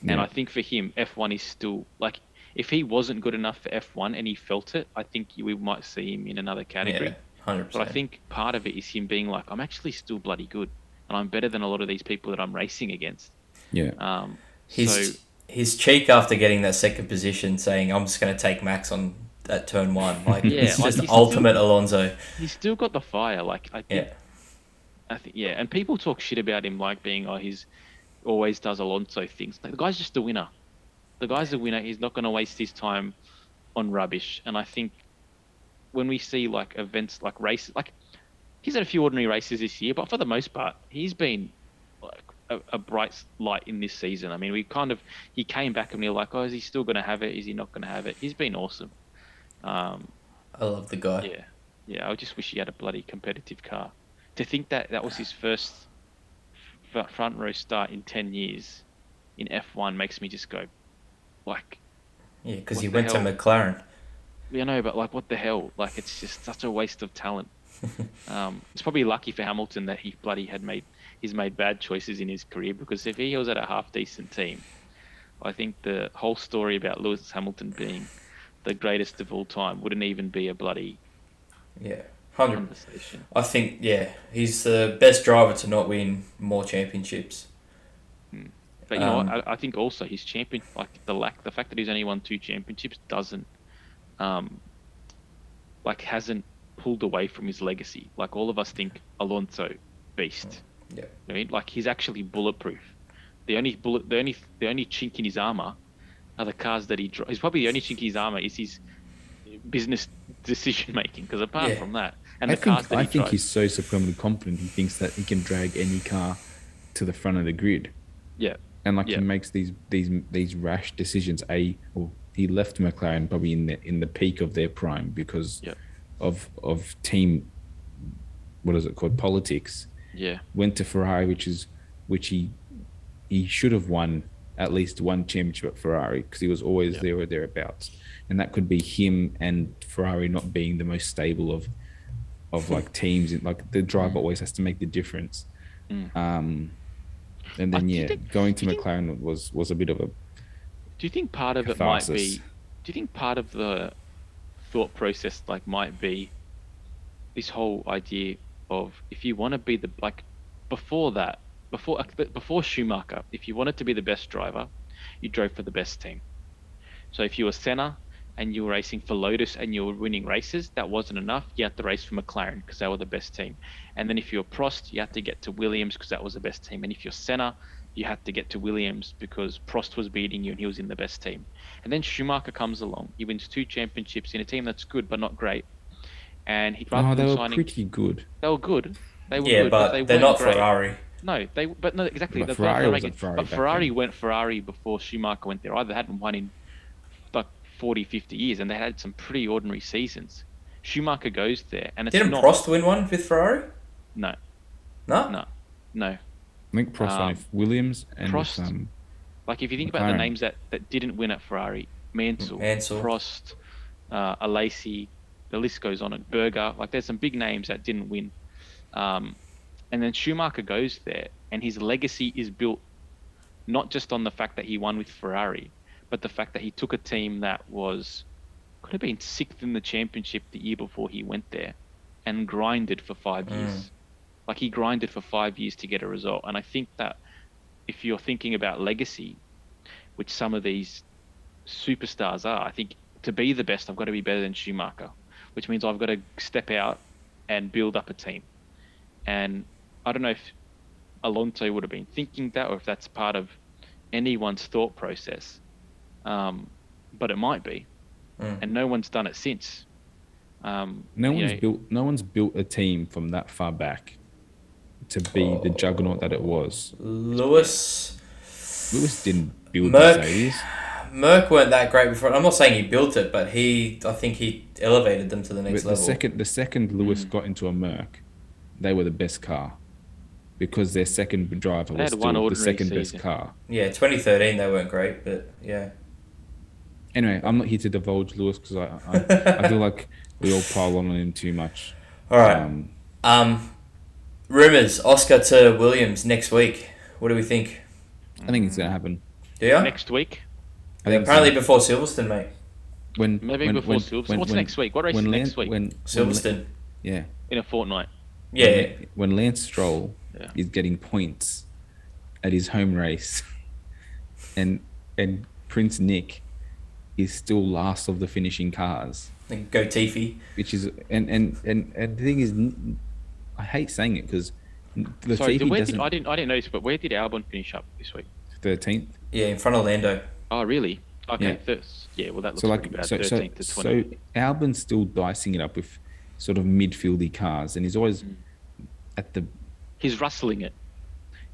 Speaker 2: And I think for him, F1 is still like, if he wasn't good enough for F1 and he felt it, I think we might see him in another category.
Speaker 1: Yeah, 100%.
Speaker 2: But I think part of it is him being like, I'm actually still bloody good, and I'm better than a lot of these people that I'm racing against.
Speaker 3: Yeah.
Speaker 2: Um,
Speaker 1: his
Speaker 2: so
Speaker 1: his cheek after getting that second position, saying, "I'm just going to take Max on that turn one." (laughs) Like
Speaker 2: Yeah,
Speaker 1: it's
Speaker 2: like
Speaker 1: just ultimate Alonso.
Speaker 2: he's still got the fire. Like I think,
Speaker 1: Yeah,
Speaker 2: I think, yeah. And people talk shit about him, like being, oh, he's always does Alonso things. Like, the guy's just a winner. The guy's a winner. He's not going to waste his time on rubbish. And I think when we see like events like races, like he's had a few ordinary races this year, but for the most part, he's been a, a bright light in this season. I mean, we kind of he came back and we were like, oh, is he still going to have it? Is he not going to have it? He's been awesome. Um,
Speaker 1: I love the guy.
Speaker 2: yeah, yeah. I just wish he had a bloody competitive car. To think that that was his first f- front row start in ten years in F1 makes me just go, like,
Speaker 1: Yeah, because he went to? McLaren.
Speaker 2: you know, but like, what the hell? Like, it's just such a waste of talent. (laughs) um, it's probably lucky for Hamilton that he bloody had made he's made bad choices in his career because if he was at a half decent team, I think the whole story about Lewis Hamilton being the greatest of all time wouldn't even be a bloody
Speaker 1: Yeah, hundred.
Speaker 2: conversation.
Speaker 1: I think yeah, he's the best driver to not win more championships.
Speaker 2: But you know,
Speaker 1: Um,
Speaker 2: what? I, I think also his champion, like the lack, the fact that he's only won two championships doesn't, um, like hasn't pulled away from his legacy. Like all of us think Alonso, beast.
Speaker 1: Yeah.
Speaker 2: You know I mean, like he's actually bulletproof. The only bullet, the only, the only chink in his armor are the cars that he drives. He's probably the only chink in his armor is his business (laughs) decision making. Because apart
Speaker 1: Yeah.
Speaker 2: from that, and
Speaker 3: I
Speaker 2: the cars
Speaker 3: think
Speaker 2: that
Speaker 3: I
Speaker 2: he
Speaker 3: think
Speaker 2: drives,
Speaker 3: he's so supremely confident. He thinks that he can drag any car to the front of the grid,
Speaker 2: yeah,
Speaker 3: and like
Speaker 2: Yeah.
Speaker 3: he makes these these these rash decisions. A, well, he left McLaren probably in the in the peak of their prime because
Speaker 2: Yeah.
Speaker 3: of of team. What is it called? Politics.
Speaker 2: Yeah,
Speaker 3: Went to Ferrari, which is which he he should have won at least one championship at Ferrari because he was always
Speaker 2: Yeah.
Speaker 3: there or thereabouts, and that could be him and Ferrari not being the most stable of of (laughs) like teams. And like the driver always has to make the difference.
Speaker 2: Mm.
Speaker 3: Um, and then yeah,
Speaker 2: think-
Speaker 3: going to
Speaker 2: you think-
Speaker 3: McLaren was was a bit of a
Speaker 2: Do you think part of it might be? Do you think part of the thought process like might be this whole idea of if you want to be the like before that before uh, before Schumacher, if you wanted to be the best driver, you drove for the best team. So if you were Senna and you were racing for Lotus and you were winning races, that wasn't enough. You had to race for McLaren because they were the best team. And then if you were Prost, you had to get to Williams because that was the best team. And if you're Senna, you had to get to Williams because Prost was beating you and he was in the best team. And then Schumacher comes along. He wins two championships in a team that's good but not great. And he rather
Speaker 3: oh, they were
Speaker 2: signing,
Speaker 3: pretty good.
Speaker 2: they were good. They were
Speaker 1: Yeah,
Speaker 2: good,
Speaker 1: but
Speaker 2: they
Speaker 1: they're
Speaker 2: weren't great.
Speaker 1: Ferrari.
Speaker 2: No, they but no exactly.
Speaker 3: But
Speaker 2: that's what I'm
Speaker 3: Ferrari
Speaker 2: making.
Speaker 3: wasn't Ferrari
Speaker 2: but Ferrari
Speaker 3: then.
Speaker 2: went Ferrari before Schumacher went there. Either they hadn't won in like 40, 50 years, and they had some pretty ordinary seasons. Schumacher goes there, and it's
Speaker 1: Didn't
Speaker 2: not.
Speaker 1: Prost win one with Ferrari?
Speaker 2: No,
Speaker 1: No.
Speaker 2: no, no.
Speaker 3: I think Prost
Speaker 2: Um,
Speaker 3: Williams and
Speaker 2: Prost-
Speaker 3: with, um,
Speaker 2: Like if you think about the names that, that didn't win at Ferrari, Mansell,
Speaker 1: Mansell.
Speaker 2: Prost, uh, Alesi, the list goes on. At Berger, like there's some big names that didn't win. Um, and then Schumacher goes there, and his legacy is built not just on the fact that he won with Ferrari, but the fact that he took a team that was could have been sixth in the championship the year before he went there, and grinded for five
Speaker 1: Mm.
Speaker 2: years. Like he grinded for five years to get a result, and I think that if you're thinking about legacy, which some of these superstars are, I think to be the best, I've got to be better than Schumacher, which means I've got to step out and build up a team. And I don't know if Alonso would have been thinking that or if that's part of anyone's thought process, um, but it might be.
Speaker 1: Mm.
Speaker 2: And no one's done it since. Um,
Speaker 3: no
Speaker 2: you
Speaker 3: one's
Speaker 2: know,
Speaker 3: built no one's built a team from that far back to be the juggernaut that it was.
Speaker 1: Lewis.
Speaker 3: Lewis didn't build
Speaker 1: Merc-
Speaker 3: Mercedes.
Speaker 1: Merck weren't that great before. I'm not saying he built it, but he, I think he elevated them to the
Speaker 3: But
Speaker 1: next
Speaker 3: the
Speaker 1: level.
Speaker 3: second the second Lewis
Speaker 2: Mm.
Speaker 3: got into a Merc, they were the best car. Because their second driver
Speaker 2: They
Speaker 3: was
Speaker 2: had one
Speaker 3: still the
Speaker 2: ordinary
Speaker 3: second best car.
Speaker 1: yeah, 2013 they weren't great, but yeah.
Speaker 3: Anyway, I'm not here to divulge Lewis because I, I I feel like we all pile on him too much.
Speaker 1: All right.
Speaker 3: Um,
Speaker 1: Um, rumors: Oscar to Williams next week. What do we think?
Speaker 3: I think it's gonna happen.
Speaker 1: Do you?
Speaker 2: next week,
Speaker 3: I think
Speaker 1: Apparently
Speaker 3: gonna-
Speaker 1: before Silverstone, mate.
Speaker 3: when
Speaker 2: maybe
Speaker 3: when-
Speaker 2: before
Speaker 3: when-
Speaker 2: Silverstone.
Speaker 3: when-
Speaker 2: What's
Speaker 3: when-
Speaker 2: next week? What race is
Speaker 3: when
Speaker 2: next
Speaker 3: Lance,
Speaker 2: week?
Speaker 3: when, when
Speaker 1: Silverstone.
Speaker 3: yeah,
Speaker 2: In a fortnight.
Speaker 1: Yeah.
Speaker 3: when, when Lance Stroll
Speaker 2: Yeah.
Speaker 3: is getting points at his home race, (laughs) and and Prince Nick is still last of the finishing cars,
Speaker 1: Then Go Tiffy.
Speaker 3: which is and and and, and the thing is, I hate saying it because
Speaker 2: Sorry,
Speaker 3: Latifi
Speaker 2: where did,
Speaker 3: doesn't
Speaker 2: I didn't I didn't notice, but where did Albon finish up this week?
Speaker 3: thirteenth.
Speaker 1: Yeah, in front of Lando.
Speaker 2: Oh, really? Okay,
Speaker 3: Yeah.
Speaker 2: yeah. yeah well, that looks
Speaker 3: So like
Speaker 2: pretty bad.
Speaker 3: so so,
Speaker 2: 13th to
Speaker 3: so
Speaker 2: 20.
Speaker 3: Albon's still dicing it up with sort of midfieldy cars, and he's always
Speaker 2: Mm.
Speaker 3: at the
Speaker 2: He's rustling it.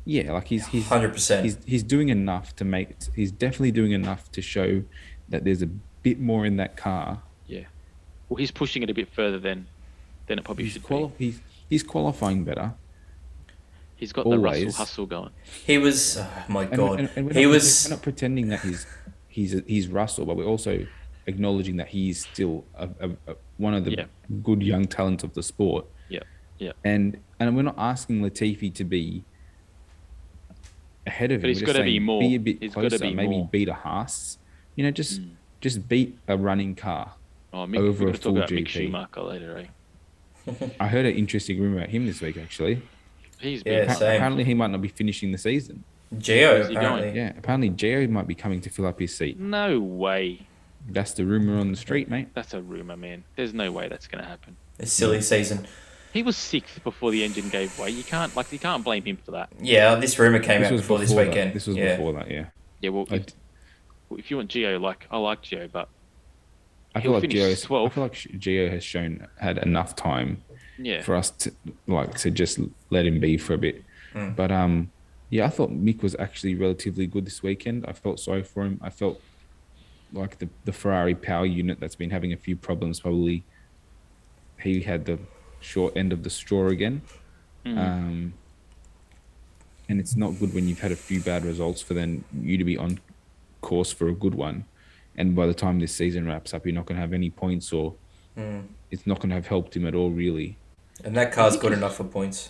Speaker 3: yeah, like he's he's
Speaker 1: 100%.
Speaker 3: he's he's doing enough to make he's definitely doing enough to show that there's a bit more in that car.
Speaker 2: Yeah. Well, he's pushing it a bit further than than it probably
Speaker 3: He's,
Speaker 2: should
Speaker 3: quali-
Speaker 2: be.
Speaker 3: he's he's qualifying better.
Speaker 2: He's got the Russell hustle going.
Speaker 1: He was. Oh my God.
Speaker 3: and, and we're
Speaker 1: he
Speaker 3: not,
Speaker 1: was.
Speaker 3: We're not pretending that he's he's he's Russell, but we're also acknowledging that he's still a, a, a, one of the
Speaker 2: Yeah.
Speaker 3: good young talents of the sport.
Speaker 2: Yeah, yeah.
Speaker 3: And and we're not asking Latifi to be ahead of
Speaker 2: But
Speaker 3: him.
Speaker 2: he's
Speaker 3: We're just
Speaker 2: gotta be
Speaker 3: saying,
Speaker 2: more.
Speaker 3: Be a bit
Speaker 2: He's gotta
Speaker 3: closer.
Speaker 2: be
Speaker 3: maybe
Speaker 2: more.
Speaker 3: beat a Haas. You know, just
Speaker 2: Mm.
Speaker 3: just beat a running car.
Speaker 2: Oh, Mick,
Speaker 3: Over
Speaker 2: we're
Speaker 3: a
Speaker 2: going to talk
Speaker 3: full
Speaker 2: about Mick
Speaker 3: GP.
Speaker 2: Schumacher later, eh? (laughs)
Speaker 3: I heard an interesting rumor about him this week. Actually,
Speaker 2: He's
Speaker 1: Yeah,
Speaker 2: been
Speaker 3: Appa-
Speaker 1: same.
Speaker 3: apparently he might not be finishing the season.
Speaker 1: Gio
Speaker 2: Where's he going?
Speaker 1: apparently.
Speaker 3: Yeah, apparently Gio might be coming to fill up his seat.
Speaker 2: no way.
Speaker 3: That's the rumor on the street, mate.
Speaker 2: That's a rumor, man. There's no way that's going to happen.
Speaker 1: A silly season.
Speaker 2: He was sixth before the engine gave way. You can't like you can't blame him for that.
Speaker 1: Yeah, this rumor came out before this
Speaker 3: that.
Speaker 1: weekend.
Speaker 3: This was
Speaker 1: yeah.
Speaker 3: before that, yeah.
Speaker 2: Yeah, well,
Speaker 3: I,
Speaker 2: if, if you want Gio, like I like Gio, but
Speaker 3: I
Speaker 2: he'll
Speaker 3: feel like
Speaker 2: finish
Speaker 3: Gio. I feel like Gio has shown had enough time
Speaker 2: yeah,
Speaker 3: for us to like to just let him be for a bit.
Speaker 1: Mm.
Speaker 3: But um, yeah, I thought Mick was actually relatively good this weekend. I felt sorry for him. I felt like the the Ferrari power unit that's been having a few problems. Probably he had the short end of the straw again.
Speaker 2: Mhm.
Speaker 3: Um, and it's not good when you've had a few bad results for then you to be on course for a good one. And by the time this season wraps up, you're not going to have any points, or
Speaker 1: Mm.
Speaker 3: it's not going to have helped him at all, really.
Speaker 1: And that car's good enough for points.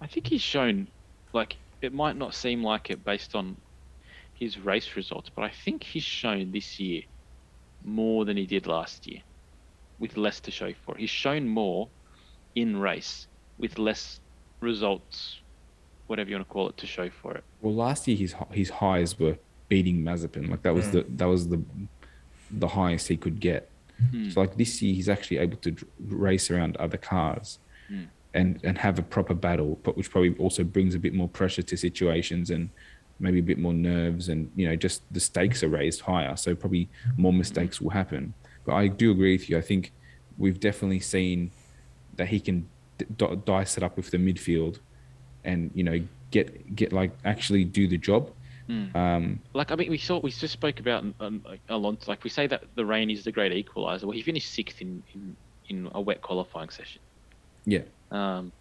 Speaker 2: I think he's shown, like, it might not seem like it based on his race results, but I think he's shown this year more than he did last year, with less to show for it. He's shown more in race with less results, whatever you want to call it, to show for it.
Speaker 3: Well, last year his his highs were beating Mazepin. Like that was
Speaker 1: Mm.
Speaker 3: the that was the the highest he could get.
Speaker 2: Hmm.
Speaker 3: So like this year, he's actually able to race around other cars
Speaker 2: Mm.
Speaker 3: and and have a proper battle, but which probably also brings a bit more pressure to situations and maybe a bit more nerves and you know just the stakes are raised higher, so probably more mistakes will happen. But I do agree with you. I think we've definitely seen that he can d- dice it up with the midfield and you know get get like actually do the job.
Speaker 2: Mm.
Speaker 3: Um,
Speaker 2: Like I mean, we saw we just spoke about um, Alonso. Like we say that the rain is the great equalizer. Well, he finished sixth in in, in a wet qualifying session.
Speaker 3: Yeah,
Speaker 2: Um,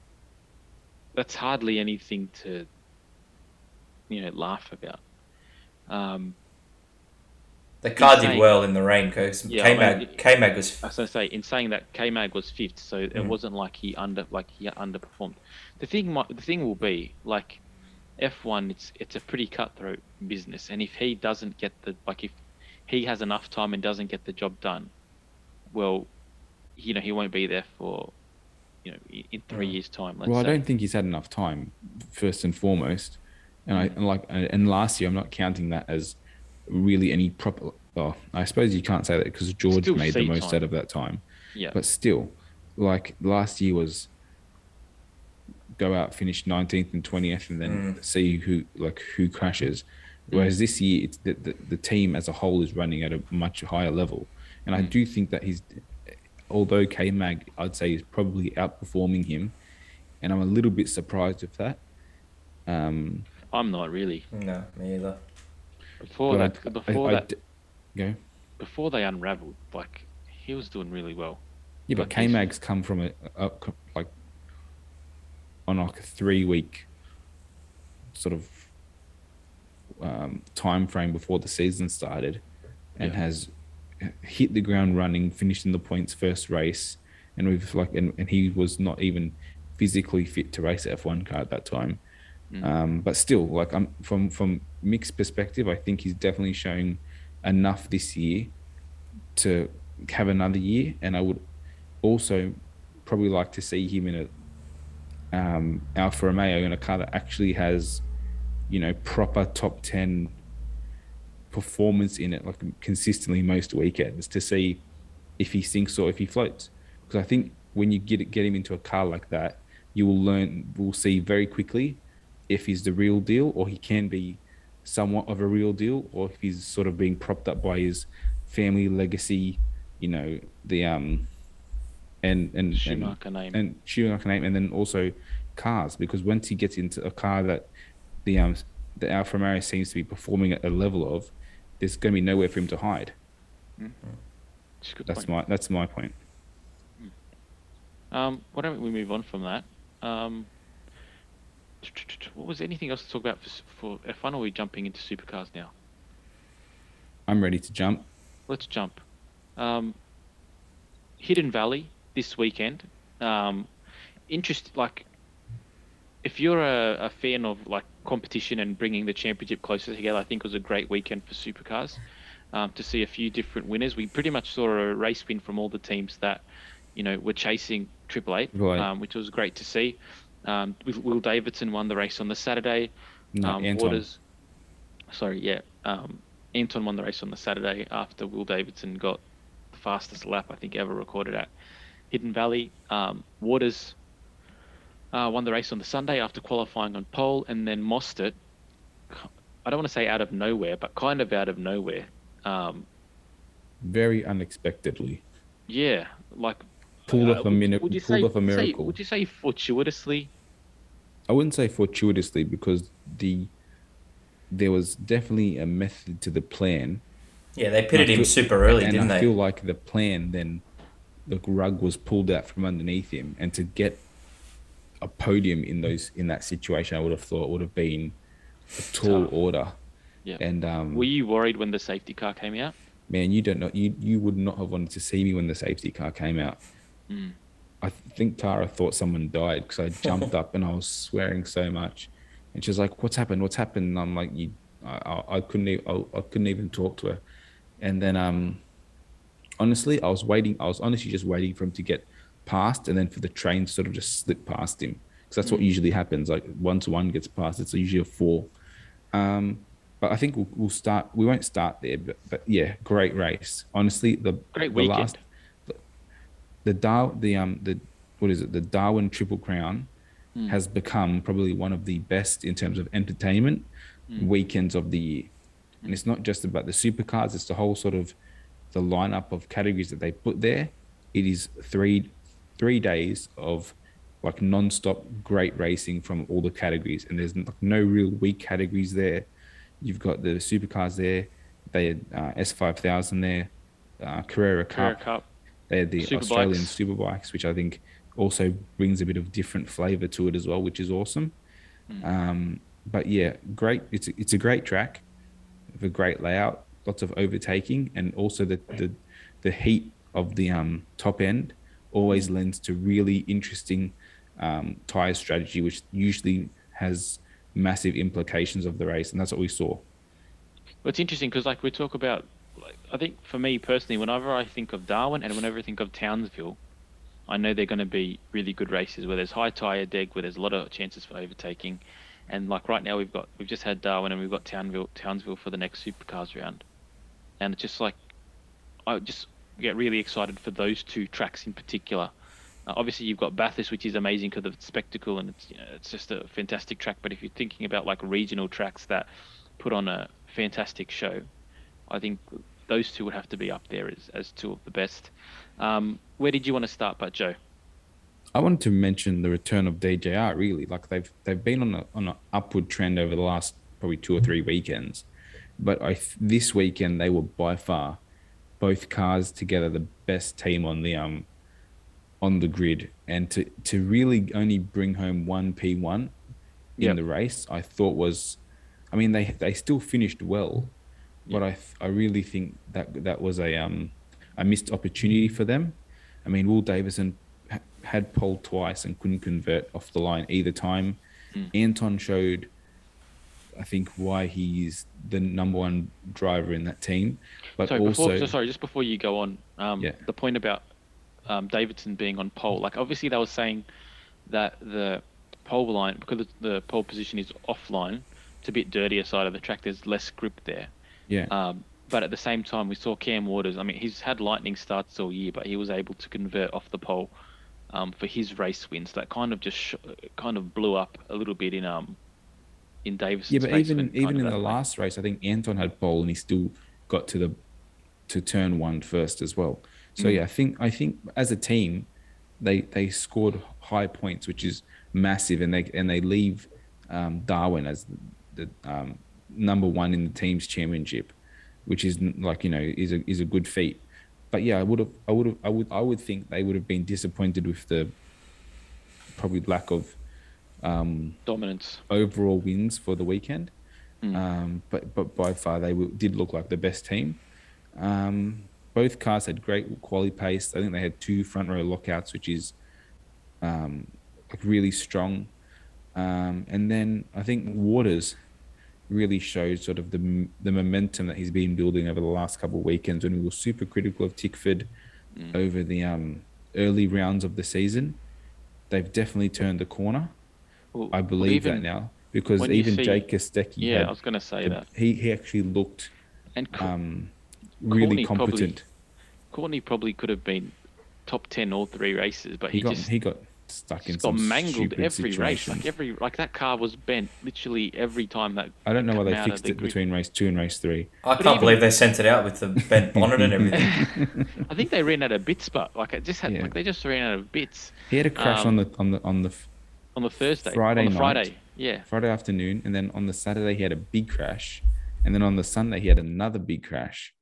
Speaker 2: that's hardly anything to you know laugh about. Um,
Speaker 1: The car did
Speaker 2: saying-
Speaker 1: well in the rain because
Speaker 2: Yeah, I
Speaker 1: K-Mag,
Speaker 2: mean,
Speaker 1: K-Mag was
Speaker 2: I was going to say, in saying that K Mag was fifth, so it
Speaker 1: Mm.
Speaker 2: wasn't like he under like he underperformed. The thing might, the thing will be like F1. It's it's a pretty cutthroat business, and if he doesn't get the like if he has enough time and doesn't get the job done, well, you know he won't be there for you know in three
Speaker 1: Mm.
Speaker 2: years' time. Let's
Speaker 3: well, I
Speaker 2: say.
Speaker 3: don't think he's had enough time, first and foremost. And I and like and last year, I'm not counting that as really any proper. Well, I suppose you can't say that because George
Speaker 2: Still
Speaker 3: made the most
Speaker 2: time.
Speaker 3: out of that time.
Speaker 2: Yeah.
Speaker 3: But still, like last year was go out, finish 19th and 20th, and then see who like who crashes. Whereas this year, it's the, the the team as a whole is running at a much higher level, and I
Speaker 2: Mm.
Speaker 3: do think that he's, although K Mag, I'd say is probably outperforming him, and I'm a little bit surprised with that. Um,
Speaker 2: I'm not really.
Speaker 1: no me either.
Speaker 2: Before
Speaker 3: but
Speaker 2: that,
Speaker 3: I-
Speaker 2: before
Speaker 3: I- I
Speaker 2: that,
Speaker 3: d- go.
Speaker 2: before they unravelled, like he was doing really well.
Speaker 3: Yeah, but K Mag's come from a, a, like on like a three week sort of um, time frame before the season started, and
Speaker 2: Yeah.
Speaker 3: has hit the ground running, finished in the points first race, and we've like and, and he was not even physically fit to race F one car at that time.
Speaker 2: Mm.
Speaker 3: Um, but still, like I'm from from mixed perspective, I think he's definitely showing enough this year to have another year, and I would also probably like to see him in a um, Alfa Romeo in a car that actually has, you know, proper top ten performance in it, like consistently most weekends, to see if he sinks or if he floats. Because I think when you get get him into a car like that, you will learn, will see very quickly if he's the real deal or he can be somewhat of a real deal, or if he's sort of being propped up by his family legacy, you know, the um and and and,
Speaker 2: name.
Speaker 3: and Schumacher name, and then also cars because once he gets into a car that the um the Alfa Romeo seems to be performing at a level of, there's going to be nowhere for him to hide.
Speaker 2: It's a good
Speaker 3: That's
Speaker 2: point.
Speaker 3: my that's my point.
Speaker 2: Um, why don't we move on from that? Um, what was anything else to talk about for, for F1? Or are we jumping into supercars now?
Speaker 3: I'm ready to jump.
Speaker 2: Let's jump. Um, Hidden Valley this weekend. Um, interest like if you're a, a fan of like competition and bringing the championship closer together, I think it was a great weekend for supercars. Um, to see a few different winners, we pretty much saw a race win from all the teams that you know were chasing Triple Eight,
Speaker 3: Right.
Speaker 2: um, which was great to see. Um, Will- Davison won the race on the Saturday.
Speaker 3: No,
Speaker 2: um,
Speaker 3: Anton.
Speaker 2: Waters, sorry, yeah. Um, Anton won the race on the Saturday after Will Davison got the fastest lap I think ever recorded at Hidden Valley. Um, Waters uh, won the race on the Sunday after qualifying on pole, and then Mostert. I don't want to say out of nowhere, but kind of out of nowhere. Um,
Speaker 3: Very unexpectedly.
Speaker 2: yeah, like
Speaker 3: Pulled
Speaker 2: uh,
Speaker 3: off a
Speaker 2: would-
Speaker 3: minute.
Speaker 2: would you
Speaker 3: Pulled
Speaker 2: say-
Speaker 3: off a
Speaker 2: say- would you say fortuitously?
Speaker 3: I wouldn't say fortuitously because the there was definitely a method to the plan.
Speaker 1: Yeah, they pitted
Speaker 3: I
Speaker 1: him super early,
Speaker 3: and
Speaker 1: didn't
Speaker 3: I
Speaker 1: they?
Speaker 3: feel like the plan then the rug was pulled out from underneath him, and to get a podium in those in that situation, I would have thought would have been a tall
Speaker 2: Tough.
Speaker 3: order.
Speaker 2: Yeah.
Speaker 3: And um,
Speaker 2: Were you worried when the safety car came out?
Speaker 3: man, you don't know you you would not have wanted to see me when the safety car came out.
Speaker 2: Mm.
Speaker 3: I think Tara thought someone died because I jumped (laughs) up and I was swearing so much, and she's like, "What's happened? What's happened?" And I'm like, "You, I, I, couldn't, e- I, I couldn't even talk to her." And then, um, honestly, I was waiting. I was honestly just waiting for him to get past, and then for the train to sort of just slip past him, because that's what usually happens. Like once one gets past, it's usually a four. Um, but I think we'll, we'll start. We won't start there, but, but yeah, great race. Honestly, the
Speaker 2: Great
Speaker 3: the
Speaker 2: weekend.
Speaker 3: last the Dar the um the what is it the Darwin Triple Crown
Speaker 2: Hmm.
Speaker 3: has become probably one of the best in terms of entertainment
Speaker 2: Hmm.
Speaker 3: weekends of the year, and it's not just about the supercars; it's the whole sort of the lineup of categories that they put there. It is three three days of like non-stop great racing from all the categories, and there's n- no real weak categories there. You've got the supercars there, they had uh, S5000 there, uh, Carrera Cup,
Speaker 2: Carrera Cup.
Speaker 3: they had the
Speaker 2: Superbikes.
Speaker 3: Australian Superbikes, which I think also brings a bit of different flavour to it as well, which is awesome.
Speaker 2: Hmm.
Speaker 3: Um, but yeah, great. It's a, it's a great track, with a great layout, lots of overtaking, and also the the, the heat of the um, top end always lends to really interesting um, tire strategy, which usually has massive implications of the race, and that's what we saw.
Speaker 2: Well, it's interesting because, like, we talk about, like, I think for me personally, whenever I think of Darwin and whenever I think of Townsville, I know they're going to be really good races where there's high tire deg, where there's a lot of chances for overtaking, and like right now we've got we've just had Darwin and we've got Townsville Townsville for the next Supercars round, and it's just like I just get really excited for those two tracks in particular. Uh, obviously, you've got Bathurst, which is amazing because of its spectacle and it's you know it's just a fantastic track. But if you're thinking about like regional tracks that put on a fantastic show, I think those two would have to be up there as, as two of the best. Um, where did you want to start, but Joe?
Speaker 3: I wanted to mention the return of DJR. Really, like they've they've been on a on an upward trend over the last probably two or three weekends, but I this weekend they were by far both cars together the best team on the um on the grid, and to to really only bring home one P one in
Speaker 2: Yep.
Speaker 3: the race, I thought was, I mean they they still finished well, but I I really think that that was a um a missed opportunity for them. I mean, Will Davison ha- had pole twice and couldn't convert off the line either time.
Speaker 2: Mm.
Speaker 3: Anton showed, I think, why he's the number one driver in that team, but
Speaker 2: sorry,
Speaker 3: also
Speaker 2: before, so sorry, just before you go on, um,
Speaker 3: Yeah.
Speaker 2: the point about um, Davison being on pole, like obviously they were saying that the pole line, because the pole position is offline, it's a bit dirtier side of the track. There's less grip there.
Speaker 3: yeah,
Speaker 2: Um, but at the same time, we saw Cam Waters. I mean, he's had lightning starts all year, but he was able to convert off the pole um, for his race wins. That kind of just sh- kind of blew up a little bit in um in Davison's
Speaker 3: yeah. But even even in the
Speaker 2: way.
Speaker 3: last race, I think Anton had pole and he still got to the to turn one first as well. So
Speaker 2: Mm.
Speaker 3: yeah, I think I think as a team, they they scored high points, which is massive, and they and they leave um, Darwin as the, the um, number one in the team's championship, which is like you know is a is a good feat. But yeah, I would have I would have I would I would think they would have been disappointed with the probably lack of um,
Speaker 2: dominance.
Speaker 3: overall wins for the weekend.
Speaker 2: Mm.
Speaker 3: Um, but but by far they w- did look like the best team. Um, both cars had great quality pace. I think they had two front row lockouts, which is um, like really strong. Um, and then I think Waters really showed sort of the the momentum that he's been building over the last couple of weekends when we were super critical of Tickford
Speaker 2: Mm.
Speaker 3: over the um, early rounds of the season. They've definitely turned the corner.
Speaker 2: Well,
Speaker 3: I believe
Speaker 2: even-
Speaker 3: that now because even
Speaker 2: see-
Speaker 3: Jake Kostecki
Speaker 2: Yeah,
Speaker 3: had
Speaker 2: I was going to say
Speaker 3: the-
Speaker 2: that.
Speaker 3: he he actually looked
Speaker 2: And Co-
Speaker 3: um, really
Speaker 2: Courtney probably-
Speaker 3: competent.
Speaker 2: Courtney probably could have been top ten all three races, but
Speaker 3: He
Speaker 2: he,
Speaker 3: got
Speaker 2: just
Speaker 3: he got stuck in
Speaker 2: just got
Speaker 3: some
Speaker 2: mangled
Speaker 3: stupid
Speaker 2: every race. Like every like that car was bent literally every time that.
Speaker 3: I don't know why they fixed
Speaker 2: the
Speaker 3: it
Speaker 2: grid.
Speaker 3: between race two and race three.
Speaker 1: I
Speaker 2: But
Speaker 1: can't
Speaker 2: even-
Speaker 1: believe they sent it out with the bent (laughs) bonnet and everything.
Speaker 2: I think they ran out of bits, but like it just had
Speaker 3: Yeah.
Speaker 2: like they just ran out of bits
Speaker 3: He had a crash
Speaker 2: Um,
Speaker 3: on the on the on the f-
Speaker 2: on the Thursday,
Speaker 3: Friday
Speaker 2: on the
Speaker 3: night.
Speaker 2: Friday. Yeah,
Speaker 3: Friday afternoon, and then on the Saturday he had a big crash, and then on the Sunday he had another big crash.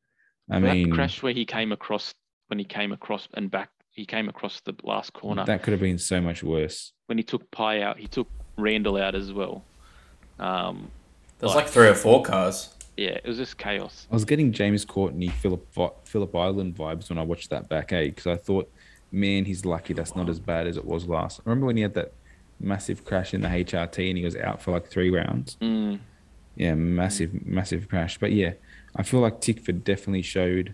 Speaker 3: I
Speaker 2: that
Speaker 3: mean,
Speaker 2: crash where he came across when he came across and back, he came across the last corner
Speaker 3: that could have been so much worse.
Speaker 2: when he took Pye out. He took Randle out as well. Um,
Speaker 1: There's like three or four cars.
Speaker 2: yeah, it was just chaos.
Speaker 3: I was getting James Courtney, Philip Phillip Island vibes when I watched that back, eh? Because I thought, man, he's lucky that's not as bad as it was last. Remember when he had that massive crash in the HRT and he was out for like three rounds?
Speaker 2: Mm,
Speaker 3: Yeah, massive, massive crash. But yeah, I feel like Tickford definitely showed.